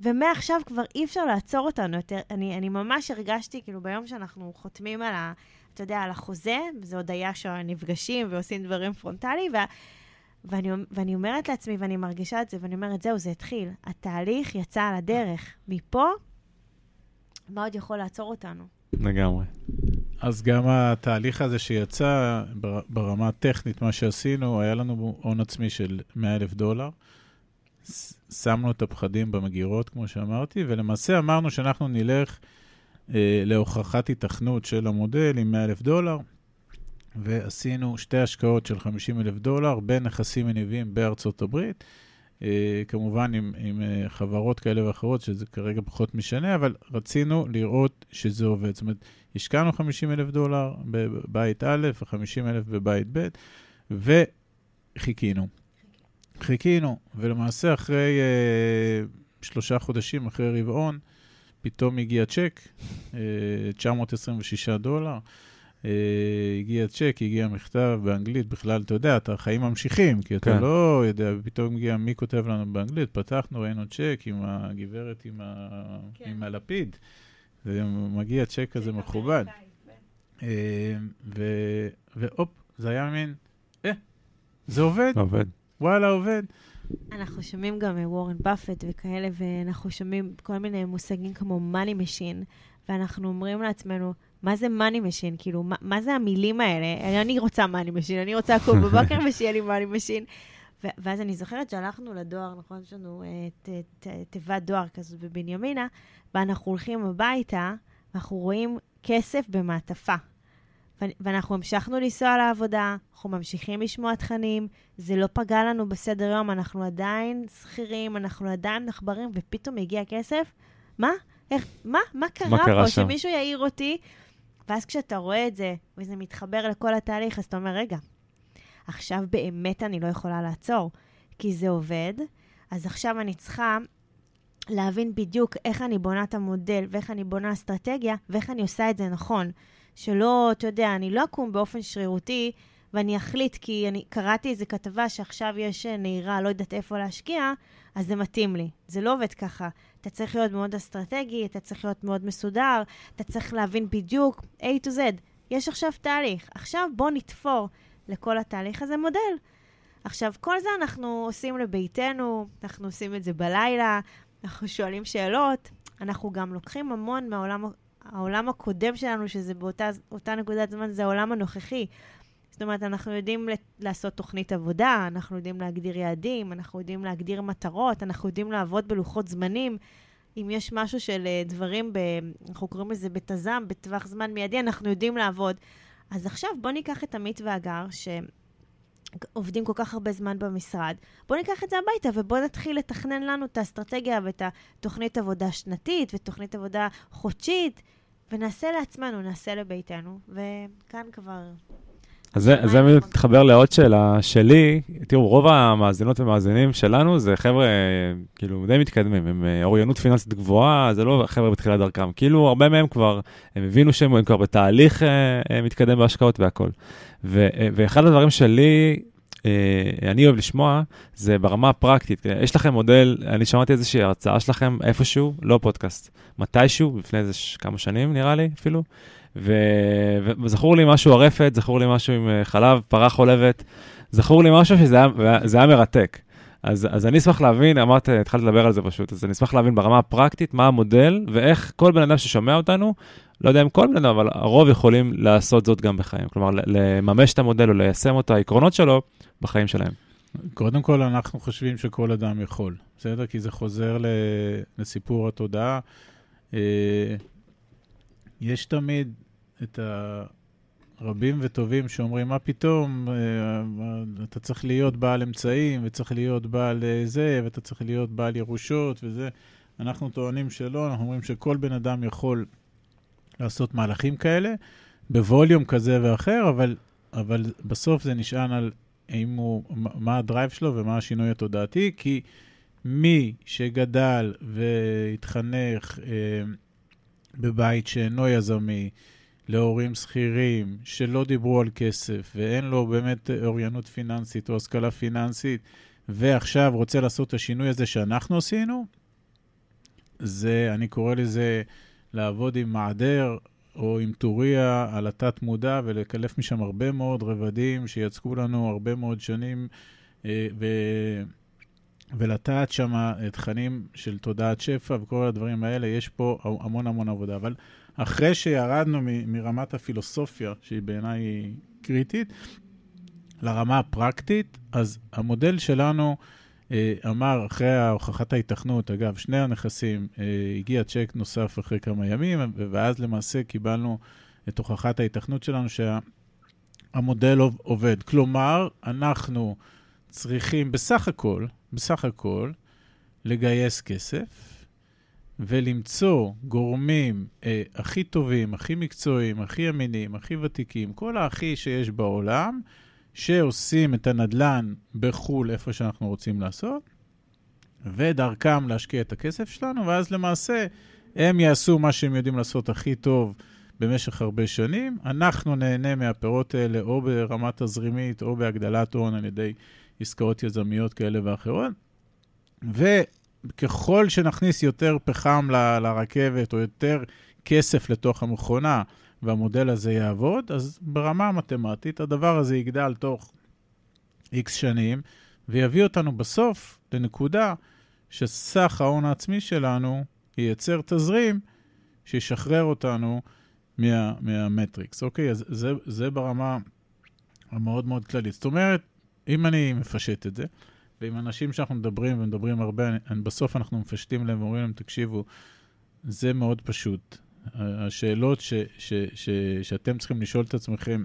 ומעכשיו כבר אי אפשר לעצור אותנו יותר. אני, אני ממש הרגשתי, כאילו, ביום שאנחנו חותמים על ה... אתה יודע, על החוזה, זה עוד היה שנפגשים ועושים דברים פרונטליים, וה, ואני, ואני אומרת לעצמי, ואני מרגישה את זה, ואני אומרת, זהו, זה התחיל. התהליך יצא על הדרך. מפה, מה עוד יכול לעצור אותנו? לגמרי. אז גם התהליך הזה שיצא, ברמה הטכנית, מה שעשינו, היה לנו הון עצמי של 100 אלף דולר. שמנו את הפחדים במגירות, כמו שאמרתי, ולמעשה אמרנו שאנחנו נלך אה, להוכחת התכנות של המודל עם 100 אלף דולר, ועשינו שתי השקעות של 50 אלף דולר בנכסים מניבים בארצות הברית. אה, כמובן עם, עם אה, חברות כאלה ואחרות, שזה כרגע פחות משנה, אבל רצינו לראות שזה עובד. זאת אומרת, השקענו 50 אלף דולר בבית א' ו-50 אלף בבית ב', וחיכינו. חיכינו, ולמעשה אחרי uh, שלושה חודשים, אחרי רבעון, פתאום הגיע צ'ק, uh, 926 דולר. Uh, הגיע צ'ק, הגיע מכתב באנגלית, בכלל, אתה יודע, אתה חיים ממשיכים, כי אתה כן. לא יודע, ופתאום הגיע מי כותב לנו באנגלית, פתחנו, ראינו צ'ק עם הגברת עם, ה... כן. עם הלפיד, ומגיע צ'ק כזה מכובד. Uh, ו... והופ, זה היה מין, אה, זה עובד. עובד. וואלה, עובד. אנחנו שומעים גם וורן באפט וכאלה, ואנחנו שומעים כל מיני מושגים כמו money machine, ואנחנו אומרים לעצמנו, מה זה money machine? כאילו, מה, מה זה המילים האלה? אני רוצה money machine, אני רוצה לקום בבוקר ושיהיה לי machine. ו- ואז אני זוכרת שהלכנו לדואר, נכון, יש לנו uh, תיבת דואר כזאת בבנימינה, ואנחנו הולכים הביתה, ואנחנו רואים כסף במעטפה. ואנחנו המשכנו לנסוע לעבודה, אנחנו ממשיכים לשמוע תכנים, זה לא פגע לנו בסדר יום, אנחנו עדיין שכירים, אנחנו עדיין נחברים, ופתאום הגיע כסף. מה? איך, מה? מה קרה, מה קרה פה? שם? שמישהו יעיר אותי. ואז כשאתה רואה את זה, וזה מתחבר לכל התהליך, אז אתה אומר, רגע, עכשיו באמת אני לא יכולה לעצור, כי זה עובד, אז עכשיו אני צריכה להבין בדיוק איך אני בונה את המודל, ואיך אני בונה אסטרטגיה, ואיך אני עושה את זה נכון. שלא, אתה יודע, אני לא אקום באופן שרירותי ואני אחליט, כי אני קראתי איזה כתבה שעכשיו יש אה, נהירה, לא יודעת איפה להשקיע, אז זה מתאים לי. זה לא עובד ככה. אתה צריך להיות מאוד אסטרטגי, אתה צריך להיות מאוד מסודר, אתה צריך להבין בדיוק A to Z. יש עכשיו תהליך. עכשיו בוא נתפור לכל התהליך הזה מודל. עכשיו, כל זה אנחנו עושים לביתנו, אנחנו עושים את זה בלילה, אנחנו שואלים שאלות, אנחנו גם לוקחים המון מהעולם העולם הקודם שלנו, שזה באותה נקודת זמן, זה העולם הנוכחי. זאת אומרת, אנחנו יודעים לעשות תוכנית עבודה, אנחנו יודעים להגדיר יעדים, אנחנו יודעים להגדיר מטרות, אנחנו יודעים לעבוד בלוחות זמנים. אם יש משהו של אה, דברים, ב, אנחנו קוראים לזה בתז"ם, בטווח זמן מיידי, אנחנו יודעים לעבוד. אז עכשיו בואו ניקח את עמית והגר, שעובדים כל כך הרבה זמן במשרד, בואו ניקח את זה הביתה ובואו נתחיל לתכנן לנו את האסטרטגיה ואת התוכנית עבודה שנתית ותוכנית עבודה חודשית, ונעשה לעצמנו, נעשה לביתנו, וכאן כבר אז זה, זה מתחבר לעוד שאלה שלי. תראו, רוב המאזינות ומאזינים שלנו זה חבר'ה, כאילו, די מתקדמים. הם אה, אוריינות פיננסית גבוהה, זה לא חבר'ה בתחילת דרכם. כאילו, הרבה מהם כבר, הם הבינו שהם כבר בתהליך אה, אה, מתקדם בהשקעות והכול. ו, ואחד הדברים שלי, אני אוהב לשמוע, זה ברמה הפרקטית. יש לכם מודל, אני שמעתי איזושהי הרצאה שלכם איפשהו, לא פודקאסט, מתישהו, לפני איזה כמה שנים נראה לי אפילו. ו... וזכור לי משהו הרפת, זכור לי משהו עם אה, חלב, פרה חולבת, זכור לי משהו שזה היה, מרתק. אז, אז אני אשמח להבין, אמרת, התחלתי לדבר על זה פשוט, אז אני אשמח להבין ברמה הפרקטית מה המודל ואיך כל בן אדם ששומע אותנו, לא יודע אם כל בן אדם, אבל הרוב יכולים לעשות זאת גם בחיים. כלומר, לממש את המודל או ליישם את העקרונות שלו בחיים שלהם. קודם כל, אנחנו חושבים שכל אדם יכול, בסדר? כי זה חוזר לסיפור התודעה. אה, יש תמיד את הרבים וטובים שאומרים, מה פתאום, אה, אתה צריך להיות בעל אמצעים, וצריך להיות בעל אה, זה, ואתה צריך להיות בעל ירושות וזה. אנחנו טוענים שלא, אנחנו אומרים שכל בן אדם יכול לעשות מהלכים כאלה, בווליום כזה ואחר, אבל, אבל בסוף זה נשען על האם הוא, מה הדרייב שלו ומה השינוי התודעתי, כי מי שגדל והתחנך אה, בבית שאינו יזמי, להורים שכירים שלא דיברו על כסף ואין לו באמת אוריינות פיננסית או השכלה פיננסית, ועכשיו רוצה לעשות את השינוי הזה שאנחנו עשינו, זה, אני קורא לזה לעבוד עם מעדר או עם טוריה על התת-מודע ולקלף משם הרבה מאוד רבדים שיצקו לנו הרבה מאוד שנים אה, ו... ולטעת שם תכנים של תודעת שפע וכל הדברים האלה, יש פה המון המון עבודה. אבל אחרי שירדנו מ- מרמת הפילוסופיה, שהיא בעיניי קריטית, לרמה הפרקטית, אז המודל שלנו אה, אמר, אחרי הוכחת ההיתכנות, אגב, שני הנכסים, אה, הגיע צ'ק נוסף אחרי כמה ימים, ואז למעשה קיבלנו את הוכחת ההיתכנות שלנו שהמודל עובד. כלומר, אנחנו צריכים בסך הכל, בסך הכל, לגייס כסף ולמצוא גורמים אה, הכי טובים, הכי מקצועיים, הכי אמינים, הכי ותיקים, כל הכי שיש בעולם, שעושים את הנדל"ן בחו"ל, איפה שאנחנו רוצים לעשות, ודרכם להשקיע את הכסף שלנו, ואז למעשה הם יעשו מה שהם יודעים לעשות הכי טוב במשך הרבה שנים. אנחנו נהנה מהפירות האלה או ברמה תזרימית או בהגדלת הון על ידי עסקאות יזמיות כאלה ואחרות. וככל שנכניס יותר פחם ל- לרכבת או יותר כסף לתוך המכונה, והמודל הזה יעבוד, אז ברמה המתמטית הדבר הזה יגדל תוך איקס שנים, ויביא אותנו בסוף לנקודה שסך ההון העצמי שלנו ייצר תזרים שישחרר אותנו מה, מהמטריקס, אוקיי? אז זה, זה ברמה המאוד מאוד כללית. זאת אומרת, אם אני מפשט את זה, ועם אנשים שאנחנו מדברים ומדברים הרבה, אני, בסוף אנחנו מפשטים להם ואומרים להם, תקשיבו, זה מאוד פשוט. השאלות ש, ש, ש, שאתם צריכים לשאול את עצמכם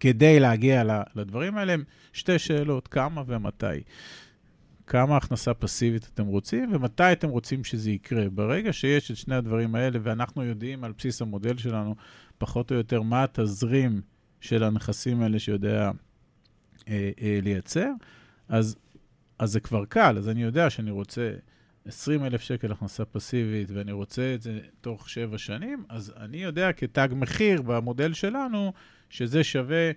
כדי להגיע לדברים האלה הם שתי שאלות, כמה ומתי. כמה הכנסה פסיבית אתם רוצים ומתי אתם רוצים שזה יקרה. ברגע שיש את שני הדברים האלה, ואנחנו יודעים על בסיס המודל שלנו, פחות או יותר, מה התזרים של הנכסים האלה שיודע אה, אה, לייצר, אז, אז זה כבר קל. אז אני יודע שאני רוצה 20 אלף שקל הכנסה פסיבית, ואני רוצה את זה תוך שבע שנים, אז אני יודע כתג מחיר במודל שלנו, שזה שווה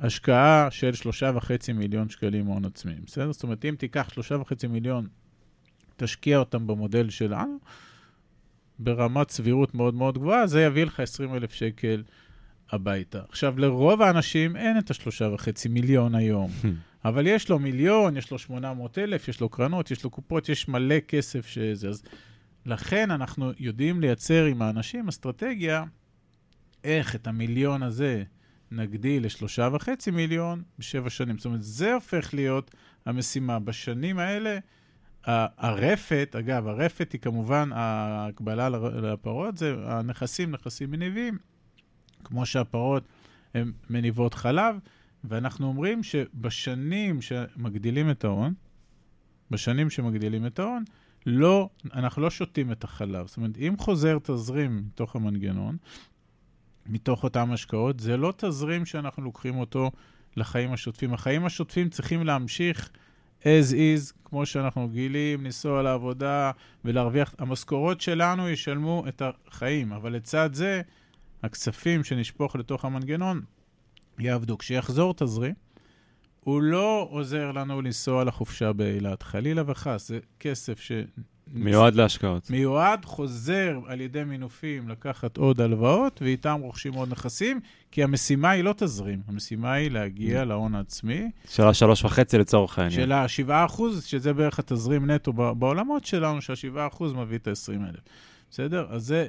השקעה של שלושה וחצי מיליון שקלים הון עצמי, בסדר? זאת אומרת, אם תיקח שלושה וחצי מיליון, תשקיע אותם במודל שלנו, ברמת סבירות מאוד מאוד גבוהה, זה יביא לך 20 אלף שקל הביתה. עכשיו, לרוב האנשים אין את השלושה וחצי מיליון היום, אבל יש לו מיליון, יש לו 800 אלף, יש לו קרנות, יש לו קופות, יש מלא כסף שזה. אז לכן אנחנו יודעים לייצר עם האנשים אסטרטגיה איך את המיליון הזה נגדיל לשלושה וחצי מיליון בשבע שנים. זאת אומרת, זה הופך להיות המשימה. בשנים האלה, הרפת, אגב, הרפת היא כמובן, ההקבלה לפרות זה הנכסים, נכסים מניבים, כמו שהפרות הן מניבות חלב, ואנחנו אומרים שבשנים שמגדילים את ההון, בשנים שמגדילים את ההון, לא, אנחנו לא שותים את החלב. זאת אומרת, אם חוזר תזרים מתוך המנגנון, מתוך אותם השקעות, זה לא תזרים שאנחנו לוקחים אותו לחיים השוטפים. החיים השוטפים צריכים להמשיך as is, כמו שאנחנו רגילים, לנסוע לעבודה ולהרוויח. המשכורות שלנו ישלמו את החיים, אבל לצד זה, הכספים שנשפוך לתוך המנגנון יעבדו. כשיחזור תזרים, הוא לא עוזר לנו לנסוע לחופשה באילת, חלילה וחס, זה כסף ש... מיועד להשקעות. מיועד, חוזר על ידי מינופים לקחת עוד הלוואות, ואיתם רוכשים עוד נכסים, כי המשימה היא לא תזרים, המשימה היא להגיע mm. להון העצמי. של השלוש וחצי לצורך העניין. של השבעה אחוז, שזה בערך התזרים נטו בעולמות שלנו, שהשבעה אחוז מביא את ה-20 אלף. בסדר? אז זה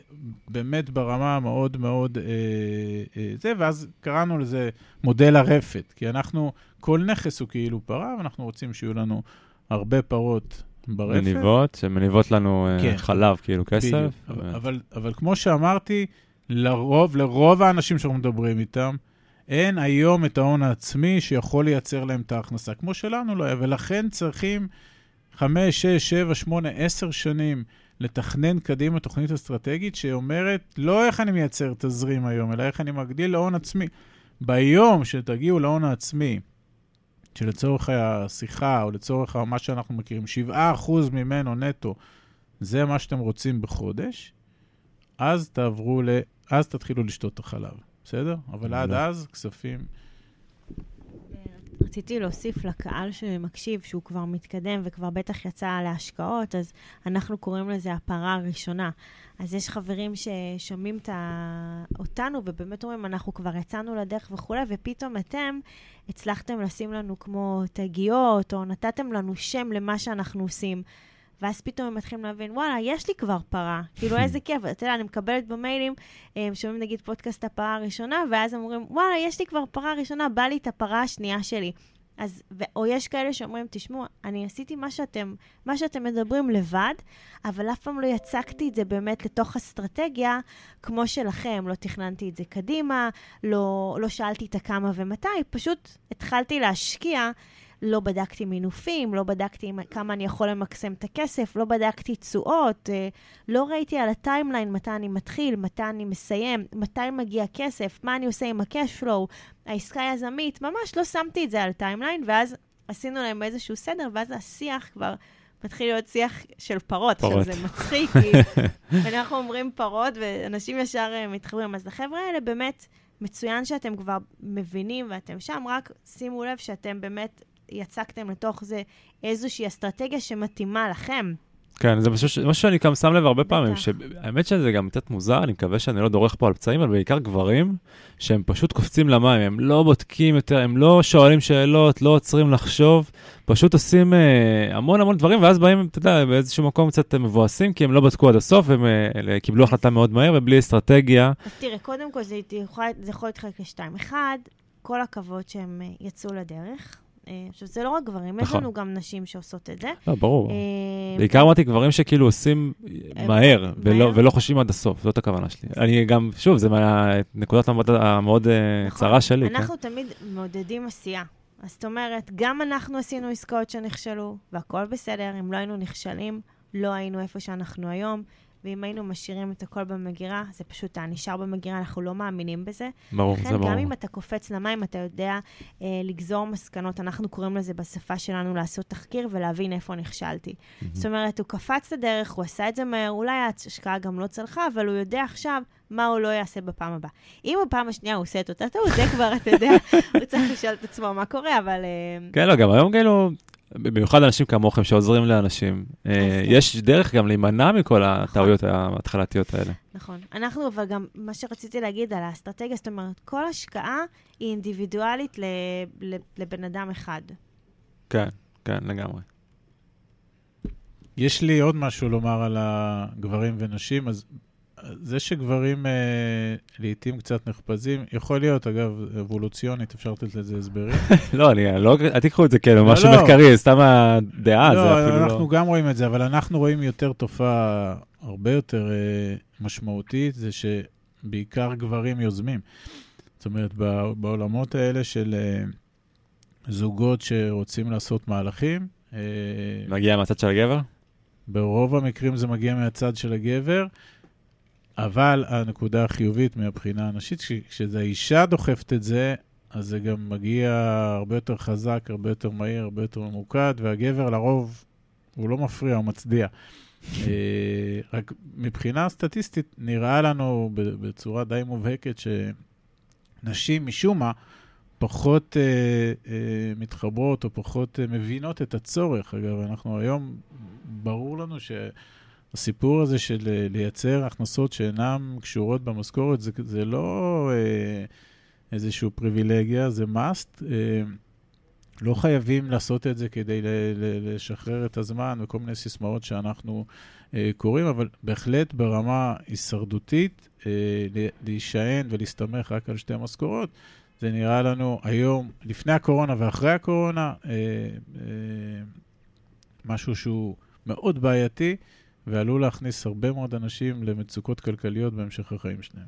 באמת ברמה מאוד מאוד... אה, אה, זה, ואז קראנו לזה מודל הרפת, כי אנחנו, כל נכס הוא כאילו פרה, ואנחנו רוצים שיהיו לנו הרבה פרות ברפת. מניבות, שמניבות לנו אה, כן. חלב, כאילו כסף. בדיוק. ו... אבל, אבל כמו שאמרתי, לרוב, לרוב האנשים שאנחנו מדברים איתם, אין היום את ההון העצמי שיכול לייצר להם את ההכנסה, כמו שלנו לא היה, ולכן צריכים 5, 6, 7, 8, 10 שנים לתכנן קדימה תוכנית אסטרטגית שאומרת לא איך אני מייצר תזרים היום, אלא איך אני מגדיל להון עצמי. ביום שתגיעו להון העצמי, שלצורך השיחה, או לצורך מה שאנחנו מכירים, 7% ממנו נטו, זה מה שאתם רוצים בחודש, אז תעברו ל... אז תתחילו לשתות את החלב, בסדר? אבל עד אז, כספים... רציתי להוסיף לקהל שמקשיב, שהוא כבר מתקדם וכבר בטח יצא להשקעות, אז אנחנו קוראים לזה הפרה הראשונה. אז יש חברים ששומעים אותנו ובאמת אומרים, אנחנו כבר יצאנו לדרך וכולי, ופתאום אתם הצלחתם לשים לנו כמו תגיות, או נתתם לנו שם למה שאנחנו עושים. ואז פתאום הם מתחילים להבין, וואלה, יש לי כבר פרה. כאילו, איזה כיף. אתה יודע, אני מקבלת במיילים, הם שומעים נגיד פודקאסט הפרה הראשונה, ואז הם אומרים, וואלה, יש לי כבר פרה ראשונה, בא לי את הפרה השנייה שלי. אז, ו- או יש כאלה שאומרים, תשמעו, אני עשיתי מה שאתם, מה שאתם מדברים לבד, אבל אף פעם לא יצקתי את זה באמת לתוך אסטרטגיה כמו שלכם. לא תכננתי את זה קדימה, לא, לא שאלתי את הכמה ומתי, פשוט התחלתי להשקיע. לא בדקתי מינופים, לא בדקתי כמה אני יכול למקסם את הכסף, לא בדקתי תשואות, אה, לא ראיתי על ה timeline מתי אני מתחיל, מתי אני מסיים, מתי מגיע כסף, מה אני עושה עם ה-cash flow, העסקה היזמית, ממש לא שמתי את זה על timeline, ואז עשינו להם איזשהו סדר, ואז השיח כבר מתחיל להיות שיח של פרות. פרות. עכשיו, זה מצחיק, כי אנחנו אומרים פרות, ואנשים ישר אה, מתחברים. אז לחבר'ה האלה באמת... מצוין שאתם כבר מבינים ואתם שם, רק שימו לב שאתם באמת יצקתם לתוך זה איזושהי אסטרטגיה שמתאימה לכם. כן, זה משהו, משהו שאני גם שם לב הרבה פעמים, שהאמת שזה גם קצת מוזר, אני מקווה שאני לא דורך פה על פצעים, אבל בעיקר גברים, שהם פשוט קופצים למים, הם לא בודקים יותר, הם לא שואלים שאלות, לא עוצרים לחשוב, פשוט עושים אה, המון המון דברים, ואז באים, אתה יודע, באיזשהו מקום קצת מבואסים, כי הם לא בדקו עד הסוף, והם אה, קיבלו החלטה מאוד מהר, ובלי אסטרטגיה. אז תראה, קודם כל זה יכול, זה יכול להתחלק לשתיים. אחד, כל הכבוד שהם אה, יצאו לדרך. אה, עכשיו, זה לא רק גברים, יש נכון. לנו גם נשים שעושות את זה. לא, ברור. אה, בעיקר אמרתי גברים שכאילו עושים מהר, ולא חושבים עד הסוף, זאת הכוונה שלי. אני גם, שוב, זה מהנקודת המאוד המאוד נכון. צרה שלי. כן? אנחנו תמיד מעודדים עשייה. אז זאת אומרת, גם אנחנו עשינו עסקאות שנכשלו, והכול בסדר, אם לא היינו נכשלים, לא היינו איפה שאנחנו היום. ואם היינו משאירים את הכל במגירה, זה פשוט היה נשאר במגירה, אנחנו לא מאמינים בזה. ברור, זה לכן, ברור. גם אם אתה קופץ למים, אתה יודע אה, לגזור מסקנות, אנחנו קוראים לזה בשפה שלנו לעשות תחקיר ולהבין איפה נכשלתי. מהמם. זאת אומרת, הוא קפץ לדרך, הוא עשה את זה מהר, אולי ההשקעה גם לא צלחה, אבל הוא יודע עכשיו מה הוא לא יעשה בפעם הבאה. אם בפעם השנייה הוא עושה את אותה טעות, זה כבר, אתה יודע, הוא צריך לשאול את עצמו מה קורה, אבל... אה, כן, לא, גם היום כאילו, במיוחד אנשים כמוכם שעוזרים לאנשים, אה, כן. יש דרך גם להימנע מכל הטעויות ההתחלתיות האלה. נכון. אנחנו, אבל גם מה שרציתי להגיד על האסטרטגיה, זאת אומרת, כל השקעה היא אינדיבידואלית לבן אדם אחד. כן, כן, לגמרי. יש לי עוד משהו לומר על הגברים ונשים, אז זה שגברים אה, לעיתים קצת נחפזים, יכול להיות, אגב, אבולוציונית, אפשר לתת לזה הסברים. לא, אני לא, אל תיקחו את זה כאילו לא, משהו לא. מחקרי, סתם הדעה, זה לא, אפילו אנחנו לא... גם רואים את זה, אבל אנחנו רואים יותר תופעה הרבה יותר אה, משמעותית, זה שבעיקר גברים יוזמים. זאת אומרת, בעולמות האלה של אה, זוגות שרוצים לעשות מהלכים, אה, מגיע מהצד של הגבר? ברוב המקרים זה מגיע מהצד של הגבר, אבל הנקודה החיובית מהבחינה הנשית, כש- כשזה האישה דוחפת את זה, אז זה גם מגיע הרבה יותר חזק, הרבה יותר מהיר, הרבה יותר ממוקד, והגבר לרוב, הוא לא מפריע, הוא מצדיע. אה, רק מבחינה סטטיסטית, נראה לנו בצורה די מובהקת שנשים, משום מה, פחות אה, אה, מתחברות או פחות אה, מבינות את הצורך. אגב, אנחנו היום, ברור לנו שהסיפור הזה של אה, לייצר הכנסות שאינן קשורות במשכורת, זה, זה לא אה, איזושהי פריבילגיה, זה must. אה, לא חייבים לעשות את זה כדי לשחרר את הזמן וכל מיני סיסמאות שאנחנו אה, קוראים, אבל בהחלט ברמה הישרדותית, אה, להישען ולהסתמך רק על שתי משכורות, זה נראה לנו היום, לפני הקורונה ואחרי הקורונה, אה, אה, משהו שהוא מאוד בעייתי ועלול להכניס הרבה מאוד אנשים למצוקות כלכליות בהמשך החיים שלהם.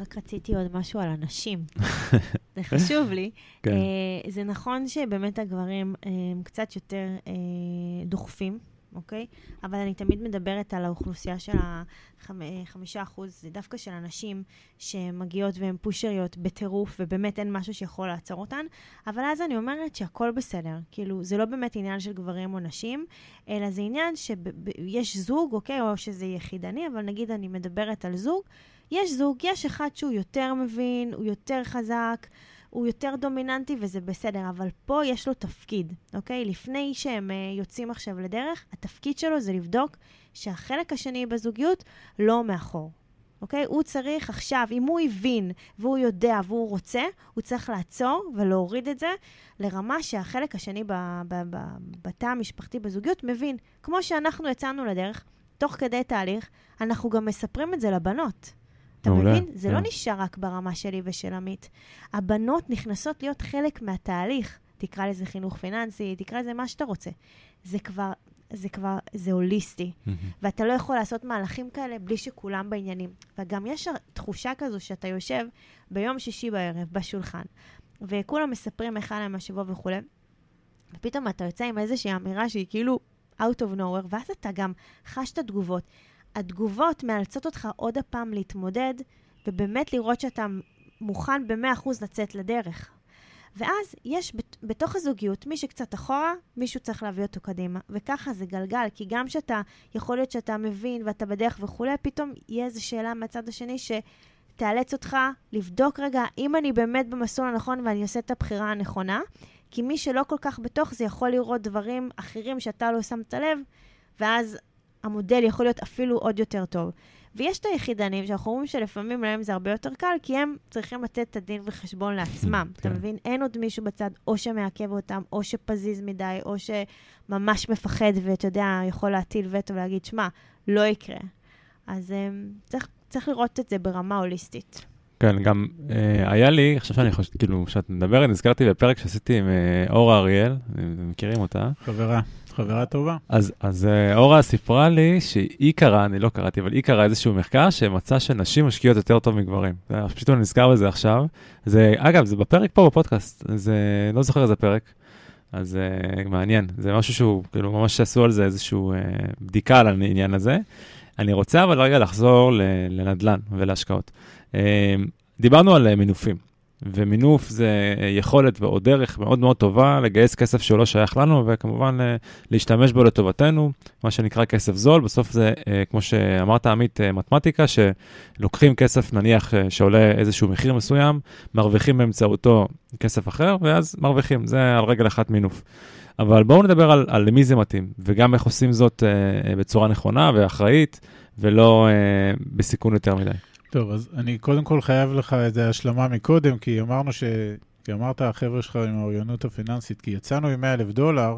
רק רציתי עוד משהו על הנשים. זה חשוב לי. כן. אה, זה נכון שבאמת הגברים הם קצת יותר אה, דוחפים, אוקיי? אבל אני תמיד מדברת על האוכלוסייה של החמישה אחוז, זה דווקא של הנשים שמגיעות והן פושריות בטירוף, ובאמת אין משהו שיכול לעצור אותן. אבל אז אני אומרת שהכל בסדר. כאילו, זה לא באמת עניין של גברים או נשים, אלא זה עניין שיש זוג, אוקיי? או שזה יחידני, אבל נגיד אני מדברת על זוג. יש זוג, יש אחד שהוא יותר מבין, הוא יותר חזק, הוא יותר דומיננטי וזה בסדר, אבל פה יש לו תפקיד, אוקיי? לפני שהם uh, יוצאים עכשיו לדרך, התפקיד שלו זה לבדוק שהחלק השני בזוגיות לא מאחור. אוקיי? הוא צריך עכשיו, אם הוא הבין והוא יודע והוא רוצה, הוא צריך לעצור ולהוריד את זה לרמה שהחלק השני בתא המשפחתי בזוגיות מבין. כמו שאנחנו יצאנו לדרך, תוך כדי תהליך, אנחנו גם מספרים את זה לבנות. אתה מעולה, מבין? זה לא כן. נשאר רק ברמה שלי ושל עמית. הבנות נכנסות להיות חלק מהתהליך. תקרא לזה חינוך פיננסי, תקרא לזה מה שאתה רוצה. זה כבר, זה כבר, זה הוליסטי. מהמם. ואתה לא יכול לעשות מהלכים כאלה בלי שכולם בעניינים. וגם יש תחושה כזו שאתה יושב ביום שישי בערב בשולחן, וכולם מספרים היה להם השבוע וכולי, ופתאום אתה יוצא עם איזושהי אמירה שהיא כאילו out of nowhere, ואז אתה גם חש את התגובות. התגובות מאלצות אותך עוד הפעם להתמודד, ובאמת לראות שאתה מוכן ב-100% לצאת לדרך. ואז יש בת- בתוך הזוגיות מי שקצת אחורה, מישהו צריך להביא אותו קדימה. וככה זה גלגל, כי גם שאתה, יכול להיות שאתה מבין ואתה בדרך וכולי, פתאום יהיה איזו שאלה מהצד השני שתאלץ אותך לבדוק רגע אם אני באמת במסלול הנכון ואני עושה את הבחירה הנכונה. כי מי שלא כל כך בתוך זה יכול לראות דברים אחרים שאתה לא שמת לב, ואז המודל יכול להיות אפילו עוד יותר טוב. ויש את היחידנים שאנחנו אומרים שלפעמים להם זה הרבה יותר קל, כי הם צריכים לתת את הדין וחשבון לעצמם. אתה כן. מבין? אין עוד מישהו בצד או שמעכב אותם, או שפזיז מדי, או שממש מפחד, ואתה יודע, יכול להטיל וטו ולהגיד, שמע, לא יקרה. אז um, צריך, צריך לראות את זה ברמה הוליסטית. כן, גם אה, היה לי, עכשיו שאני חושב, כאילו, כשאת מדברת, נזכרתי בפרק שעשיתי עם אה, אורה אריאל, מכירים אותה? חברה, חברה טובה. אז, אז אה, אורה סיפרה לי שהיא קראה, אני לא קראתי, אבל היא קראה איזשהו מחקר שמצא שנשים משקיעות יותר טוב מגברים. היה- פשוט אני נזכר בזה עכשיו. זה, אגב, זה בפרק פה בפודקאסט, זה, לא זוכר איזה פרק. אז uh, מעניין, זה משהו שהוא, כאילו, ממש עשו על זה איזושהי uh, בדיקה על העניין הזה. אני רוצה אבל רגע לחזור לנדל"ן ולהשקעות. דיברנו על מינופים. ומינוף זה יכולת או דרך מאוד מאוד טובה לגייס כסף שלא שייך לנו, וכמובן אה, להשתמש בו לטובתנו, מה שנקרא כסף זול. בסוף זה, אה, כמו שאמרת, עמית, אה, מתמטיקה, שלוקחים כסף, נניח, שעולה איזשהו מחיר מסוים, מרוויחים באמצעותו כסף אחר, ואז מרוויחים. זה על רגל אחת מינוף. אבל בואו נדבר על, על למי זה מתאים, וגם איך עושים זאת בצורה נכונה ואחראית, ולא בסיכון יותר מדי. טוב, אז אני קודם כל חייב לך איזה השלמה מקודם, כי אמרנו ש... כי אמרת, החבר'ה שלך עם האוריינות הפיננסית, כי יצאנו עם 100 אלף דולר,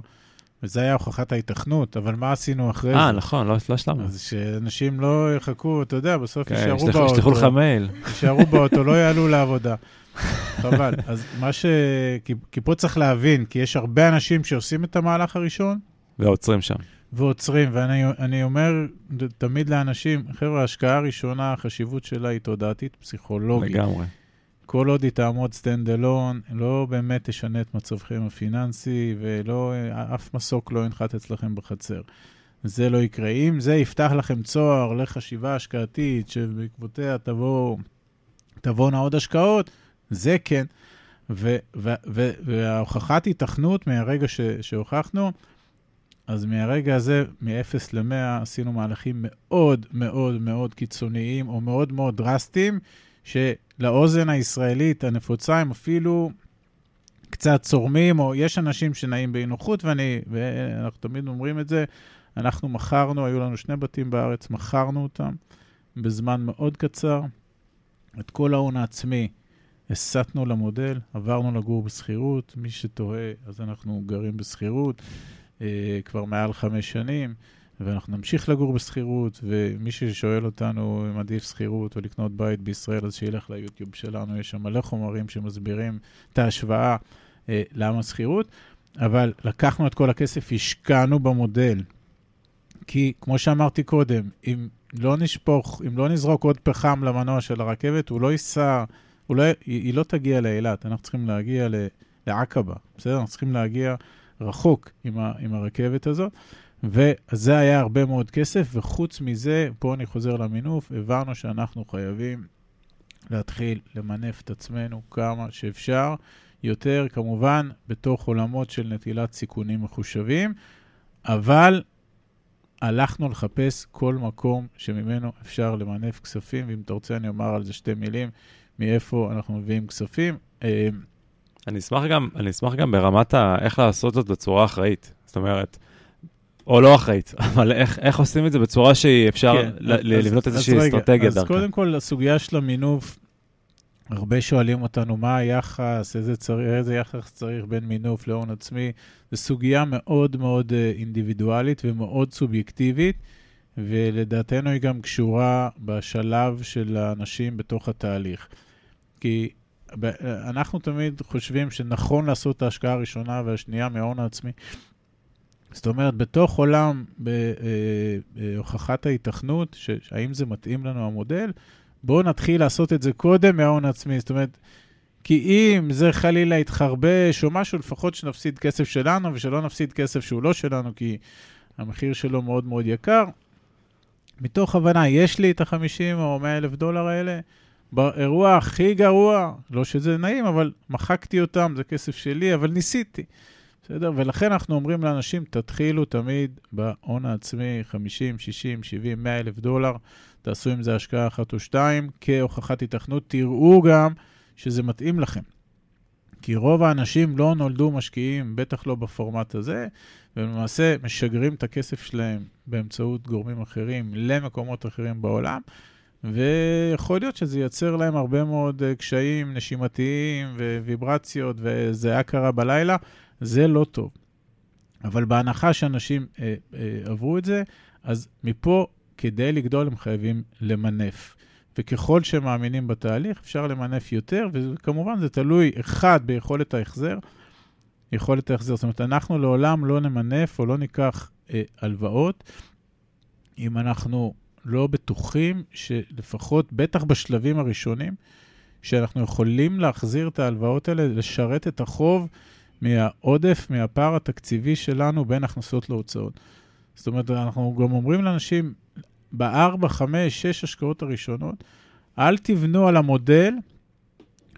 וזה היה הוכחת ההיתכנות, אבל מה עשינו אחרי 아, זה? אה, נכון, לא, לא השלמנו. אז שאנשים לא יחכו, אתה יודע, בסוף כן, יישארו באוטו. ישלחו לך מייל. יישארו באוטו, לא יעלו לעבודה. חבל. אז מה ש... כי, כי פה צריך להבין, כי יש הרבה אנשים שעושים את המהלך הראשון. ועוצרים שם. ועוצרים, ואני אומר תמיד לאנשים, חבר'ה, ההשקעה הראשונה, החשיבות שלה היא תודעתית פסיכולוגית. לגמרי. כל עוד היא תעמוד stand alone, לא באמת תשנה את מצבכם הפיננסי, ולא, אף מסוק לא ינחת אצלכם בחצר. זה לא יקרה. אם זה יפתח לכם צוהר לחשיבה השקעתית, שבעקבותיה תבואנה עוד השקעות, זה כן. וההוכחת היתכנות מהרגע ש, שהוכחנו, אז מהרגע הזה, מ-0 ל-100, עשינו מהלכים מאוד מאוד מאוד קיצוניים, או מאוד מאוד דרסטיים, שלאוזן הישראלית הנפוצה הם אפילו קצת צורמים, או יש אנשים שנעים באי נוחות, ואנחנו תמיד אומרים את זה, אנחנו מכרנו, היו לנו שני בתים בארץ, מכרנו אותם בזמן מאוד קצר. את כל ההון העצמי הסטנו למודל, עברנו לגור בשכירות. מי שתוהה, אז אנחנו גרים בשכירות. אה, כבר מעל חמש שנים, ואנחנו נמשיך לגור בשכירות, ומי ששואל אותנו אם עדיף שכירות או לקנות בית בישראל, אז שילך ליוטיוב שלנו, יש שם מלא חומרים שמסבירים את ההשוואה אה, למה שכירות, אבל לקחנו את כל הכסף, השקענו במודל. כי כמו שאמרתי קודם, אם לא נשפוך, אם לא נזרוק עוד פחם למנוע של הרכבת, הוא לא ייסע, הוא לא, היא, היא לא תגיע לאילת, אנחנו צריכים להגיע לעקבה, בסדר? אנחנו צריכים להגיע רחוק עם, ה, עם הרכבת הזאת, וזה היה הרבה מאוד כסף, וחוץ מזה, פה אני חוזר למינוף, הבנו שאנחנו חייבים להתחיל למנף את עצמנו כמה שאפשר, יותר כמובן בתוך עולמות של נטילת סיכונים מחושבים, אבל הלכנו לחפש כל מקום שממנו אפשר למנף כספים, ואם אתה רוצה אני אומר על זה שתי מילים, מאיפה אנחנו מביאים כספים. אני אשמח גם, אני אשמח גם ברמת ה... איך לעשות זאת בצורה אחראית. זאת אומרת, או לא אחראית, אבל איך, איך עושים את זה בצורה שאפשר כן, לבנות אז, איזושהי אז אסטרטגיה דרכה. אז קודם כל, הסוגיה של המינוף, הרבה שואלים אותנו מה היחס, איזה, צר... איזה יחס צריך בין מינוף להון עצמי. זו סוגיה מאוד מאוד אה, אינדיבידואלית ומאוד סובייקטיבית, ולדעתנו היא גם קשורה בשלב של האנשים בתוך התהליך. כי אנחנו תמיד חושבים שנכון לעשות את ההשקעה הראשונה והשנייה מההון העצמי. זאת אומרת, בתוך עולם בהוכחת אה, אה, ההיתכנות, האם זה מתאים לנו המודל, בואו נתחיל לעשות את זה קודם מההון העצמי. זאת אומרת, כי אם זה חלילה יתחרבש או משהו, לפחות שנפסיד כסף שלנו ושלא נפסיד כסף שהוא לא שלנו, כי המחיר שלו מאוד מאוד יקר. מתוך הבנה, יש לי את ה-50 או 100 אלף דולר האלה, באירוע הכי גרוע, לא שזה נעים, אבל מחקתי אותם, זה כסף שלי, אבל ניסיתי. בסדר? ולכן אנחנו אומרים לאנשים, תתחילו תמיד בהון העצמי 50, 60, 70, 100 אלף דולר, תעשו עם זה השקעה אחת או שתיים, כהוכחת התכנות, תראו גם שזה מתאים לכם. כי רוב האנשים לא נולדו משקיעים, בטח לא בפורמט הזה, ולמעשה משגרים את הכסף שלהם באמצעות גורמים אחרים למקומות אחרים בעולם, ויכול להיות שזה ייצר להם הרבה מאוד אה, קשיים נשימתיים וויברציות, וזה היה קרה בלילה, זה לא טוב. אבל בהנחה שאנשים אה, אה, עברו את זה, אז מפה, כדי לגדול, הם חייבים למנף. וככל שהם מאמינים בתהליך, אפשר למנף יותר, וכמובן זה תלוי, אחד, ביכולת ההחזר. יכולת ההחזר, זאת אומרת, אנחנו לעולם לא נמנף או לא ניקח אה, הלוואות אם אנחנו לא בטוחים שלפחות, בטח בשלבים הראשונים, שאנחנו יכולים להחזיר את ההלוואות האלה, לשרת את החוב מהעודף, מהפער התקציבי שלנו בין הכנסות להוצאות. זאת אומרת, אנחנו גם אומרים לאנשים, בארבע, חמש, שש השקעות הראשונות, אל תבנו על המודל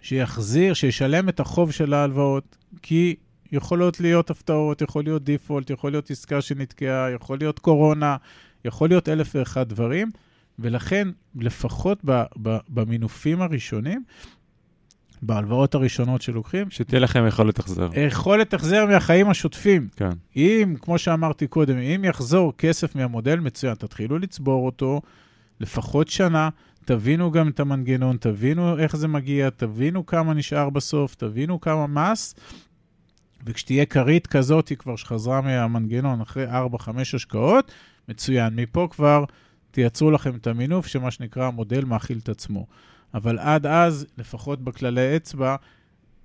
שיחזיר, שישלם את החוב של ההלוואות, כי יכולות להיות הפתעות, יכול להיות דיפולט, יכול להיות עסקה שנתקעה, יכול להיות קורונה, יכול להיות אלף ואחד דברים, ולכן, לפחות ב, ב, במינופים הראשונים, בהלוואות הראשונות שלוקחים, שתהיה לכם יכולת החזר. יכולת החזר מהחיים השוטפים. כן. אם, כמו שאמרתי קודם, אם יחזור כסף מהמודל, מצוין, תתחילו לצבור אותו לפחות שנה, תבינו גם את המנגנון, תבינו איך זה מגיע, תבינו כמה נשאר בסוף, תבינו כמה מס, וכשתהיה כרית כזאת, היא כבר שחזרה מהמנגנון אחרי 4-5 השקעות, מצוין. מפה כבר תייצרו לכם את המינוף, שמה שנקרא המודל מאכיל את עצמו. אבל עד אז, לפחות בכללי אצבע,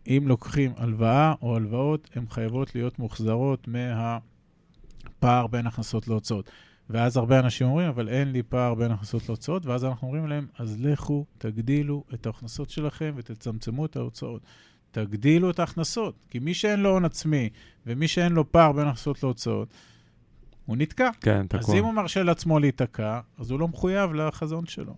אם לוקחים הלוואה או הלוואות, הן חייבות להיות מוחזרות מהפער בין הכנסות להוצאות. ואז הרבה אנשים אומרים, אבל אין לי פער בין הכנסות להוצאות, ואז אנחנו אומרים להם, אז לכו, תגדילו את ההכנסות שלכם ותצמצמו את ההוצאות. תגדילו את ההכנסות, כי מי שאין לו הון עצמי ומי שאין לו פער בין הכנסות להוצאות, הוא נתקע. כן, תקוע. אז אם הוא מרשה לעצמו להיתקע, אז הוא לא מחויב לחזון שלו.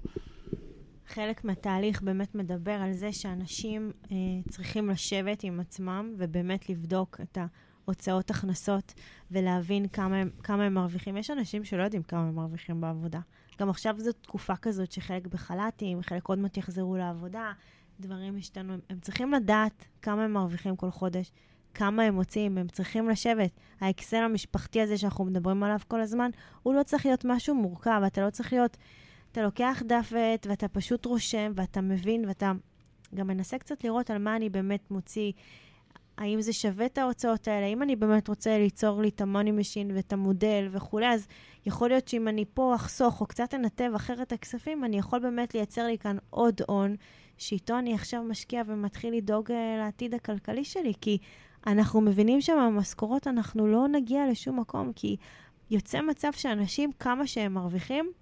חלק מהתהליך באמת מדבר על זה שאנשים אה, צריכים לשבת עם עצמם ובאמת לבדוק את ההוצאות הכנסות ולהבין כמה הם, כמה הם מרוויחים. יש אנשים שלא יודעים כמה הם מרוויחים בעבודה. גם עכשיו זו תקופה כזאת שחלק בחל"תים, חלק עוד מעט יחזרו לעבודה, דברים השתנו. הם, הם צריכים לדעת כמה הם מרוויחים כל חודש, כמה הם מוצאים, הם צריכים לשבת. האקסל המשפחתי הזה שאנחנו מדברים עליו כל הזמן, הוא לא צריך להיות משהו מורכב, אתה לא צריך להיות... אתה לוקח דף ועט ואתה פשוט רושם ואתה מבין ואתה גם מנסה קצת לראות על מה אני באמת מוציא. האם זה שווה את ההוצאות האלה? האם אני באמת רוצה ליצור לי את ה money machine ואת המודל וכולי? אז יכול להיות שאם אני פה אחסוך או קצת אנתב אחרת הכספים, אני יכול באמת לייצר לי כאן עוד הון, שאיתו אני עכשיו משקיע ומתחיל לדאוג אה, לעתיד הכלכלי שלי, כי אנחנו מבינים שמהמשכורות אנחנו לא נגיע לשום מקום, כי יוצא מצב שאנשים, כמה שהם מרוויחים,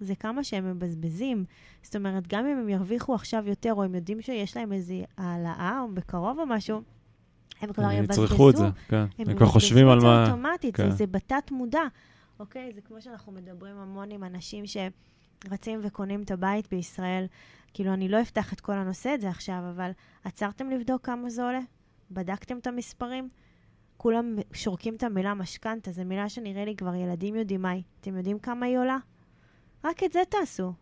זה כמה שהם מבזבזים. זאת אומרת, גם אם הם ירוויחו עכשיו יותר, או הם יודעים שיש להם איזו העלאה, או בקרוב או משהו, הם כבר יבזבזו. יצרכו את זה, כן. הם כבר חושבים על מה... הם יבזבזו את זה אוטומטית, כן. זה, זה בתת מודע. אוקיי? זה כמו שאנחנו מדברים המון עם אנשים שרצים וקונים את הבית בישראל. כאילו, אני לא אפתח את כל הנושא הזה עכשיו, אבל עצרתם לבדוק כמה זה עולה? בדקתם את המספרים? כולם שורקים את המילה משכנתה, זו מילה שנראה לי כבר ילדים יודעים מה היא. אתם יודעים כמה היא עולה? רק את זה תעשו.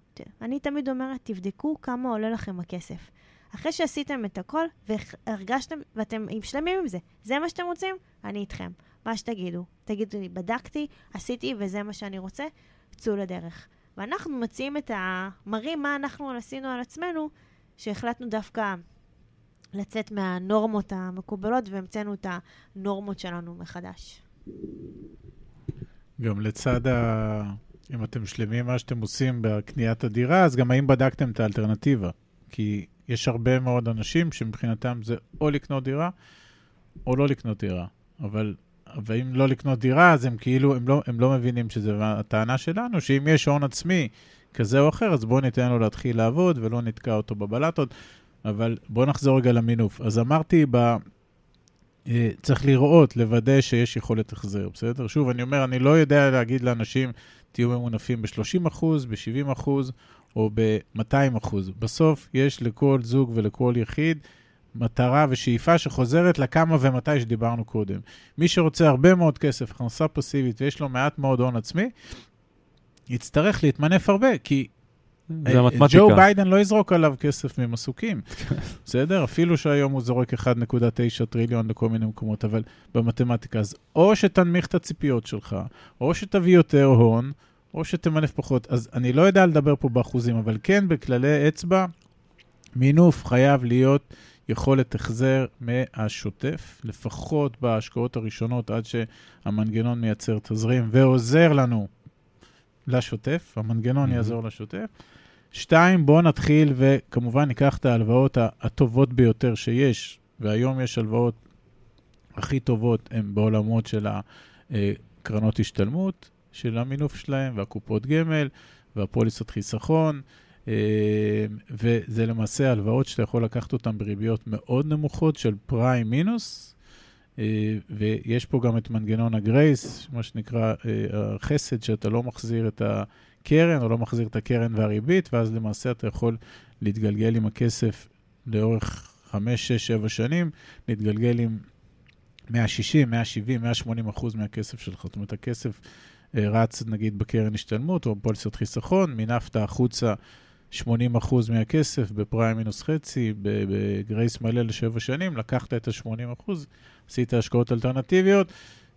אני תמיד אומרת, תבדקו כמה עולה לכם הכסף. אחרי שעשיתם את הכל והרגשתם, ואתם שלמים עם זה, זה מה שאתם רוצים? אני איתכם. מה שתגידו. תגידו לי, בדקתי, עשיתי וזה מה שאני רוצה, צאו לדרך. ואנחנו מציעים את ה... מראים מה אנחנו עשינו על עצמנו, שהחלטנו דווקא לצאת מהנורמות המקובלות והמצאנו את הנורמות שלנו מחדש. גם לצד ה... אם אתם שלמים מה שאתם עושים בקניית הדירה, אז גם האם בדקתם את האלטרנטיבה? כי יש הרבה מאוד אנשים שמבחינתם זה או לקנות דירה או לא לקנות דירה. אבל, ואם לא לקנות דירה, אז הם כאילו, הם לא, הם לא מבינים שזה, הטענה שלנו, שאם יש הון עצמי כזה או אחר, אז בואו ניתן לו להתחיל לעבוד ולא נתקע אותו בבלטות. אבל בואו נחזור רגע למינוף. אז אמרתי, ב... אה, צריך לראות, לוודא שיש יכולת החזר, בסדר? שוב, אני אומר, אני לא יודע להגיד לאנשים, תהיו ממונפים ב-30%, ב-70% או ב-200%. בסוף יש לכל זוג ולכל יחיד מטרה ושאיפה שחוזרת לכמה ומתי שדיברנו קודם. מי שרוצה הרבה מאוד כסף, הכנסה פסיבית ויש לו מעט מאוד הון עצמי, יצטרך להתמנף הרבה, כי זה המתמטיקה. ג'ו ביידן לא יזרוק עליו כסף ממסוקים, בסדר? אפילו שהיום הוא זורק 1.9 טריליון לכל מיני מקומות, אבל במתמטיקה, אז או שתנמיך את הציפיות שלך, או שתביא יותר הון, או שתמנף פחות. אז אני לא יודע לדבר פה באחוזים, אבל כן, בכללי אצבע, מינוף חייב להיות יכולת החזר מהשוטף, לפחות בהשקעות הראשונות, עד שהמנגנון מייצר תזרים ועוזר לנו לשוטף, המנגנון Mhm. יעזור לשוטף. שתיים, בואו נתחיל וכמובן ניקח את ההלוואות הטובות ביותר שיש, והיום יש הלוואות הכי טובות, הן בעולמות של הקרנות השתלמות, של המינוף שלהם, והקופות גמל, והפוליסות חיסכון, אה, וזה למעשה הלוואות שאתה יכול לקחת אותן בריביות מאוד נמוכות של פריים מינוס, אה, ויש פה גם את מנגנון הגרייס, מה שנקרא אה, החסד, שאתה לא מחזיר את הקרן או לא מחזיר את הקרן והריבית, ואז למעשה אתה יכול להתגלגל עם הכסף לאורך 5, 6, 7 שנים, להתגלגל עם 160, 170, 180 אחוז מהכסף שלך. זאת אומרת, הכסף אה, רץ נגיד בקרן השתלמות או בפוליסות חיסכון, מינפת החוצה 80 אחוז מהכסף בפריים מינוס חצי, בגרייס מלא לשבע שנים, לקחת את ה-80 אחוז, עשית השקעות אלטרנטיביות,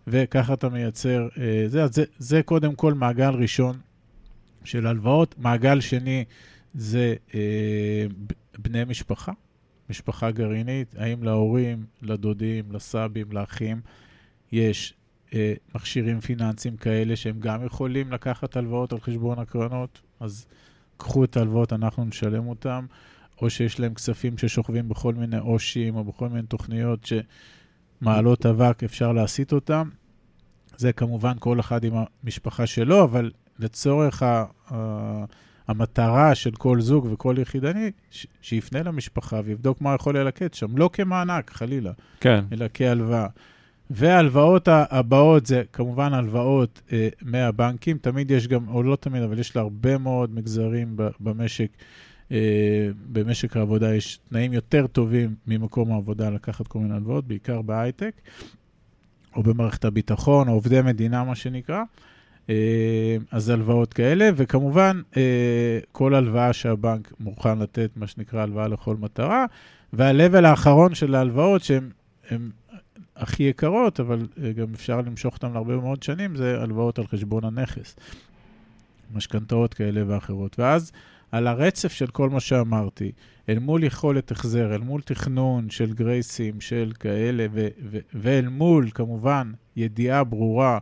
וככה אתה מייצר, אה, זה, זה, זה קודם כל מעגל ראשון של הלוואות. מעגל שני זה אה, בני משפחה, משפחה גרעינית, האם להורים, לדודים, לסבים, לאחים, יש אה, מכשירים פיננסיים כאלה שהם גם יכולים לקחת הלוואות על חשבון הקרנות, אז קחו את ההלוואות, אנחנו נשלם אותם, או שיש להם כספים ששוכבים בכל מיני עו"שים או בכל מיני תוכניות שמעלות אבק, אפשר להסיט אותם. זה כמובן כל אחד עם המשפחה שלו, אבל לצורך ה... המטרה של כל זוג וכל יחידני, ש- שיפנה למשפחה ויבדוק מה יכול ללקט שם, לא כמענק, חלילה, כן. אלא כהלוואה. וההלוואות הבאות זה כמובן הלוואות אה, מהבנקים, תמיד יש גם, או לא תמיד, אבל יש להרבה מאוד מגזרים ב- במשק, אה, במשק העבודה יש תנאים יותר טובים ממקום העבודה לקחת כל מיני הלוואות, בעיקר בהייטק, או במערכת הביטחון, או עובדי מדינה, מה שנקרא. אה, אז הלוואות כאלה, וכמובן, אה, כל הלוואה שהבנק מוכן לתת, מה שנקרא הלוואה לכל מטרה, וה-level האחרון של ההלוואות, שהן הכי יקרות, אבל אה, גם אפשר למשוך אותן להרבה מאוד שנים, זה הלוואות על חשבון הנכס. משכנתאות כאלה ואחרות. ואז על הרצף של כל מה שאמרתי, אל מול יכולת החזר, אל מול תכנון של גרייסים, של כאלה, ו- ו- ואל מול, כמובן, ידיעה ברורה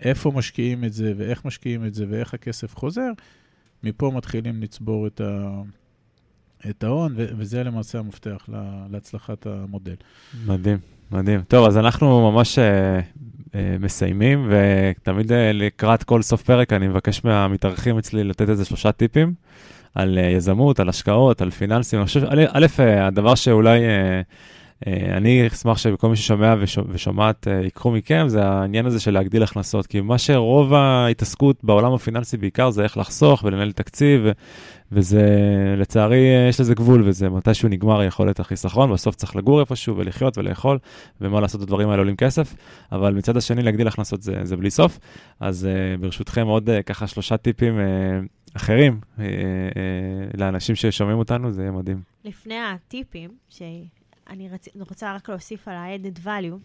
איפה משקיעים את זה, ואיך משקיעים את זה, ואיך הכסף חוזר, מפה מתחילים לצבור את, ה- את ההון, ו- וזה למעשה המפתח לה- להצלחת המודל. מדהים, מדהים. טוב, אז אנחנו ממש אה, אה, מסיימים, ותמיד אה, לקראת כל סוף פרק אני מבקש מהמתארחים אצלי לתת איזה שלושה טיפים על יזמות, על השקעות, על פיננסים. אני חושב, א', הדבר שאולי... אה, אה, אני אשמח שכל מי ששומע וש- ושומעת אה, ייקחו מכם, זה העניין הזה של להגדיל הכנסות. כי מה שרוב ההתעסקות בעולם הפיננסי בעיקר זה איך לחסוך ולנהל תקציב, וזה, לצערי, אה, יש לזה גבול, וזה מתישהו נגמר יכולת החיסכון, בסוף צריך לגור איפשהו ולחיות ולאכול, ומה לעשות, הדברים האלה עולים כסף, אבל מצד השני להגדיל הכנסות זה, זה בלי סוף. אז ברשותכם עוד ככה שלושה טיפים uh, אחרים uh, uh, לאנשים ששומעים אותנו, זה יהיה מדהים. לפני הטיפים, שאני רצ... רוצה רק להוסיף על ה-added value,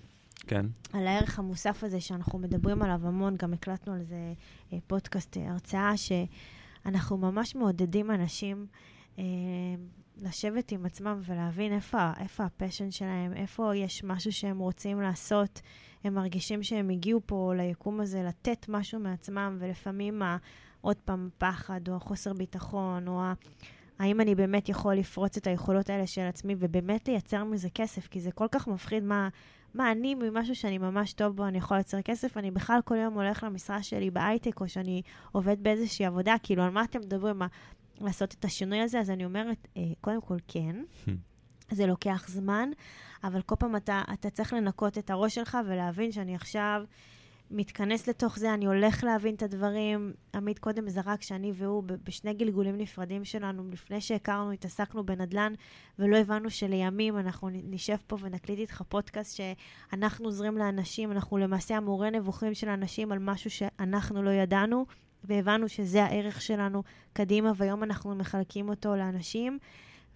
כן. על הערך המוסף הזה שאנחנו מדברים עליו המון, גם הקלטנו על זה אה, פודקאסט, אה, הרצאה, שאנחנו ממש מעודדים אנשים אה, לשבת עם עצמם ולהבין איפה, איפה ה passion שלהם, איפה יש משהו שהם רוצים לעשות. הם מרגישים שהם הגיעו פה ליקום הזה לתת משהו מעצמם, ולפעמים ה, עוד פעם פחד, או החוסר ביטחון, או ה... האם אני באמת יכול לפרוץ את היכולות האלה של עצמי ובאמת לייצר מזה כסף? כי זה כל כך מפחיד מה, מה אני, ממשהו שאני ממש טוב בו, אני יכול לייצר כסף. אני בכלל כל יום הולך למשרה שלי בהייטק, או שאני עובד באיזושהי עבודה, כאילו, על מה אתם מדברים? מה, לעשות את השינוי הזה? אז אני אומרת, אה, קודם כל, כן. זה לוקח זמן, אבל כל פעם אתה, אתה צריך לנקות את הראש שלך ולהבין שאני עכשיו מתכנס לתוך זה, אני הולך להבין את הדברים. עמית קודם זרק שאני והוא בשני גלגולים נפרדים שלנו, לפני שהכרנו, התעסקנו בנדל"ן, ולא הבנו שלימים אנחנו נשב פה ונקליט איתך פודקאסט שאנחנו עוזרים לאנשים, אנחנו למעשה המורה נבוכים של אנשים על משהו שאנחנו לא ידענו, והבנו שזה הערך שלנו קדימה, והיום אנחנו מחלקים אותו לאנשים.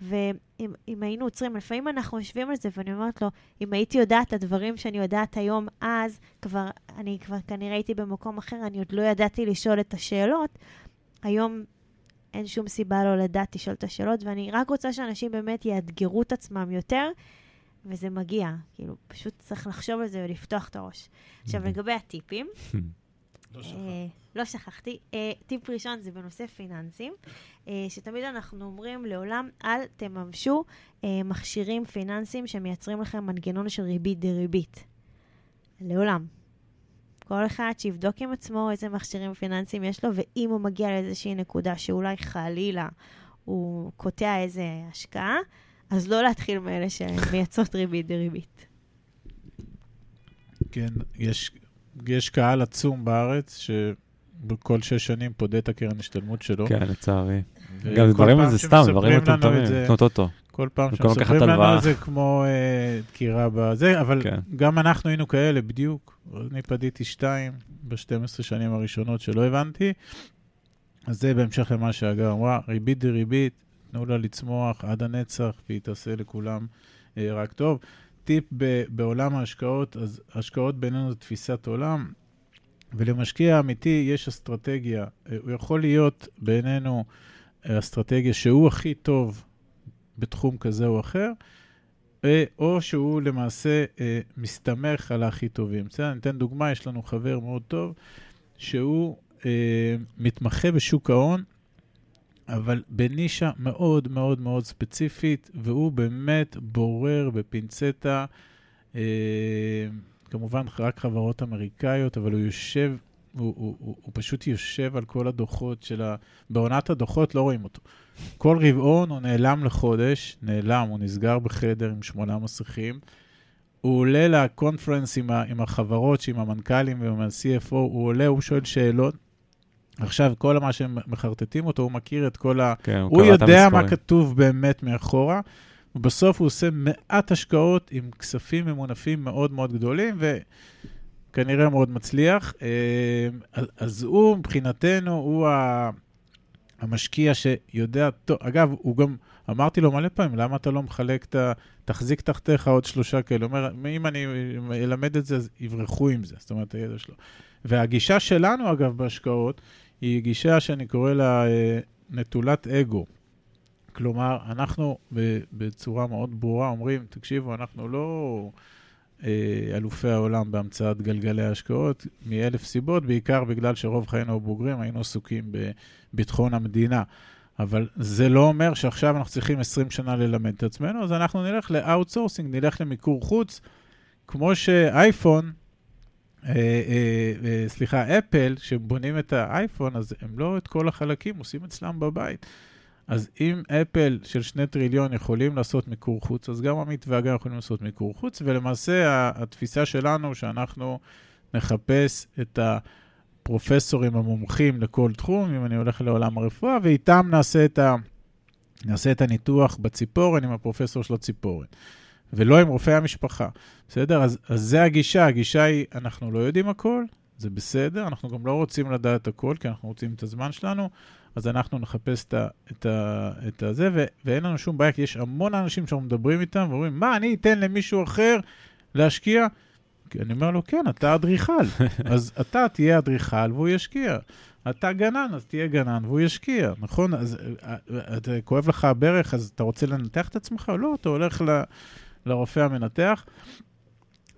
ואם אם היינו עוצרים, לפעמים אנחנו יושבים על זה, ואני אומרת לו, אם הייתי יודעת את הדברים שאני יודעת היום, אז כבר, אני כבר כנראה הייתי במקום אחר, אני עוד לא ידעתי לשאול את השאלות. היום אין שום סיבה לא לדעת לשאול את השאלות, ואני רק רוצה שאנשים באמת יאתגרו את עצמם יותר, וזה מגיע. כאילו, פשוט צריך לחשוב על זה ולפתוח את הראש. עכשיו, לגבי הטיפים, אה, לא שכחתי. אה, טיפ ראשון זה בנושא פיננסים, אה, שתמיד אנחנו אומרים לעולם, אל תממשו מכשירים פיננסיים שמייצרים לכם מנגנון של ריבית דריבית. לעולם. כל אחד שיבדוק עם עצמו איזה מכשירים פיננסיים יש לו, ואם הוא מגיע לאיזושהי נקודה שאולי חלילה הוא קוטע איזה השקעה, אז לא להתחיל מאלה שמייצרות ריבית דריבית. כן, יש, יש קהל עצום בארץ, שבכל שש שנים פודה את הקרן השתלמות שלו. כן, לצערי. גם דברים על זה סתם, דברים מטומטמים, לקנות אוטו. כל פעם שמספרים לנו. את זה כמו אה, דקירה בזה, אבל כן. גם אנחנו היינו כאלה בדיוק. אני פדיתי שתיים ב-12 שנים הראשונות שלא הבנתי. אז זה בהמשך למה שהגר אמרה, ריבית דריבית, תנו לה לצמוח עד הנצח, והיא תעשה לכולם אה, רק טוב. טיפ ב- בעולם ההשקעות, אז השקעות בינינו זה תפיסת עולם, ולמשקיע אמיתי יש אסטרטגיה. אה, הוא יכול להיות בעינינו אה, אסטרטגיה שהוא הכי טוב בתחום כזה או אחר, אה, או שהוא למעשה מסתמך על הכי טובים. בסדר, אני אתן דוגמה, יש לנו חבר מאוד טוב, שהוא מתמחה בשוק ההון, אבל בנישה מאוד מאוד מאוד ספציפית, והוא באמת בורר בפינצטה, אה, כמובן רק חברות אמריקאיות, אבל הוא יושב, הוא, הוא, הוא, הוא פשוט יושב על כל הדוחות של ה... בעונת הדוחות לא רואים אותו. כל רבעון הוא נעלם לחודש, נעלם, הוא נסגר בחדר עם שמונה מסכים. הוא עולה לקונפרנס עם, ה, עם החברות, עם המנכ"לים ועם ה-CFO, הוא עולה, הוא שואל שאלות. עכשיו, כל מה שהם מחרטטים אותו, הוא מכיר את כל ה... כן, הוא את יודע מה המספרים. כתוב באמת מאחורה, ובסוף הוא עושה מעט השקעות עם כספים ממונפים מאוד מאוד גדולים, וכנראה מאוד מצליח. אה, אז- הוא, מבחינתנו, הוא המשקיע שיודע טוב. אגב, הוא גם, אמרתי לו מלא פעמים, למה אתה לא מחלק את ה... תחזיק תחתיך עוד שלושה כאלה. הוא אומר, אם אני אלמד את זה, אז יברחו עם זה. זאת אומרת, הידע שלו. והגישה שלנו, אגב, בהשקעות, היא גישה שאני קורא לה אה, נטולת אגו. כלומר, אנחנו בצורה מאוד ברורה אומרים, תקשיבו, אנחנו לא אה, אלופי העולם בהמצאת גלגלי ההשקעות, מאלף סיבות, בעיקר בגלל שרוב חיינו הבוגרים היינו עסוקים בביטחון המדינה. אבל זה לא אומר שעכשיו אנחנו צריכים 20 שנה ללמד את עצמנו, אז אנחנו נלך ל outsourcing, נלך למיקור חוץ, כמו שאייפון, אה, אה, אה, סליחה, אפל, שבונים את האייפון, אז הם לא את כל החלקים עושים אצלם בבית. אז אם אפל של שני טריליון יכולים לעשות מיקור חוץ, אז גם עמית והגר יכולים לעשות מיקור חוץ, ולמעשה התפיסה שלנו שאנחנו נחפש את הפרופסורים המומחים לכל תחום, אם אני הולך לעולם הרפואה, ואיתם נעשה את, ה... נעשה את הניתוח בציפורן עם הפרופסור של הציפורן, ולא עם רופאי המשפחה, בסדר? אז, אז זה הגישה, הגישה היא, אנחנו לא יודעים הכל, זה בסדר, אנחנו גם לא רוצים לדעת הכל, כי אנחנו רוצים את הזמן שלנו, אז אנחנו נחפש את, ה, את, ה, את הזה, ו, ואין לנו שום בעיה, כי יש המון אנשים שאנחנו מדברים איתם, ואומרים, מה, אני אתן למישהו אחר להשקיע? אני אומר לו, כן, אתה אדריכל, אז אתה תהיה אדריכל והוא ישקיע. אתה גנן, אז תהיה גנן והוא ישקיע, נכון? אז אה, אה, כואב לך הברך, אז אתה רוצה לנתח את עצמך? לא, אתה הולך ל, לרופא המנתח.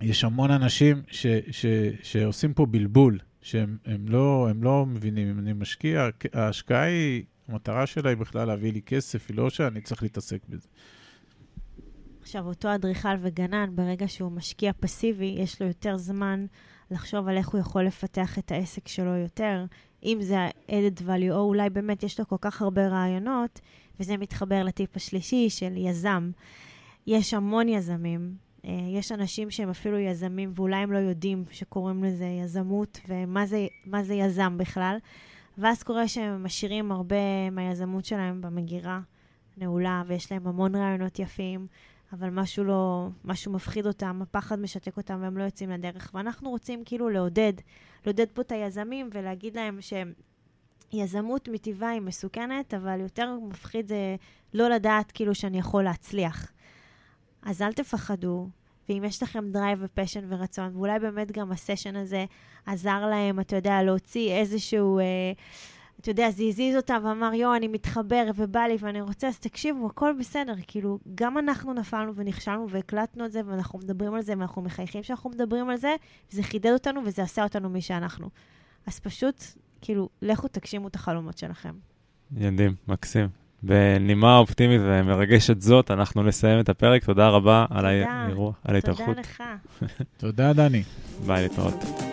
יש המון אנשים ש, ש, שעושים פה בלבול, שהם הם לא, הם לא מבינים אם אני משקיע, ההשקעה היא, המטרה שלה היא בכלל להביא לי כסף, היא לא שאני צריך להתעסק בזה. עכשיו, אותו אדריכל וגנן, ברגע שהוא משקיע פסיבי, יש לו יותר זמן לחשוב על איך הוא יכול לפתח את העסק שלו יותר. אם זה ה-added value, או אולי באמת יש לו כל כך הרבה רעיונות, וזה מתחבר לטיפ השלישי של יזם. יש המון יזמים. אה, יש אנשים שהם אפילו יזמים, ואולי הם לא יודעים שקוראים לזה יזמות, ומה זה, זה יזם בכלל. ואז קורה שהם משאירים הרבה מהיזמות שלהם במגירה נעולה, ויש להם המון רעיונות יפים, אבל משהו לא, משהו מפחיד אותם, הפחד משתק אותם והם לא יוצאים לדרך. ואנחנו רוצים כאילו לעודד, לעודד פה את היזמים ולהגיד להם שיזמות מטבעה היא מסוכנת, אבל יותר מפחיד זה לא לדעת כאילו שאני יכול להצליח. אז אל תפחדו, ואם יש לכם drive ו passion ורצון, ואולי באמת גם הסשן הזה עזר להם, אתה יודע, להוציא איזשהו... אה, אתה יודע, זה הזיז אותם ואמר, יואו, אני מתחבר ובא לי ואני רוצה, אז תקשיבו, הכל בסדר. כאילו, גם אנחנו נפלנו ונכשלנו והקלטנו את זה, ואנחנו מדברים על זה, ואנחנו מחייכים שאנחנו מדברים על זה, וזה חידד אותנו וזה עשה אותנו מי שאנחנו. אז פשוט, כאילו, לכו תגשימו את החלומות שלכם. מדהים, מקסים. בנימה אופטימית ומרגשת זאת, אנחנו נסיים את הפרק. תודה רבה על תודה. האירוע, על ההתארחות. תודה לך. תודה, דני. ביי, להתראות.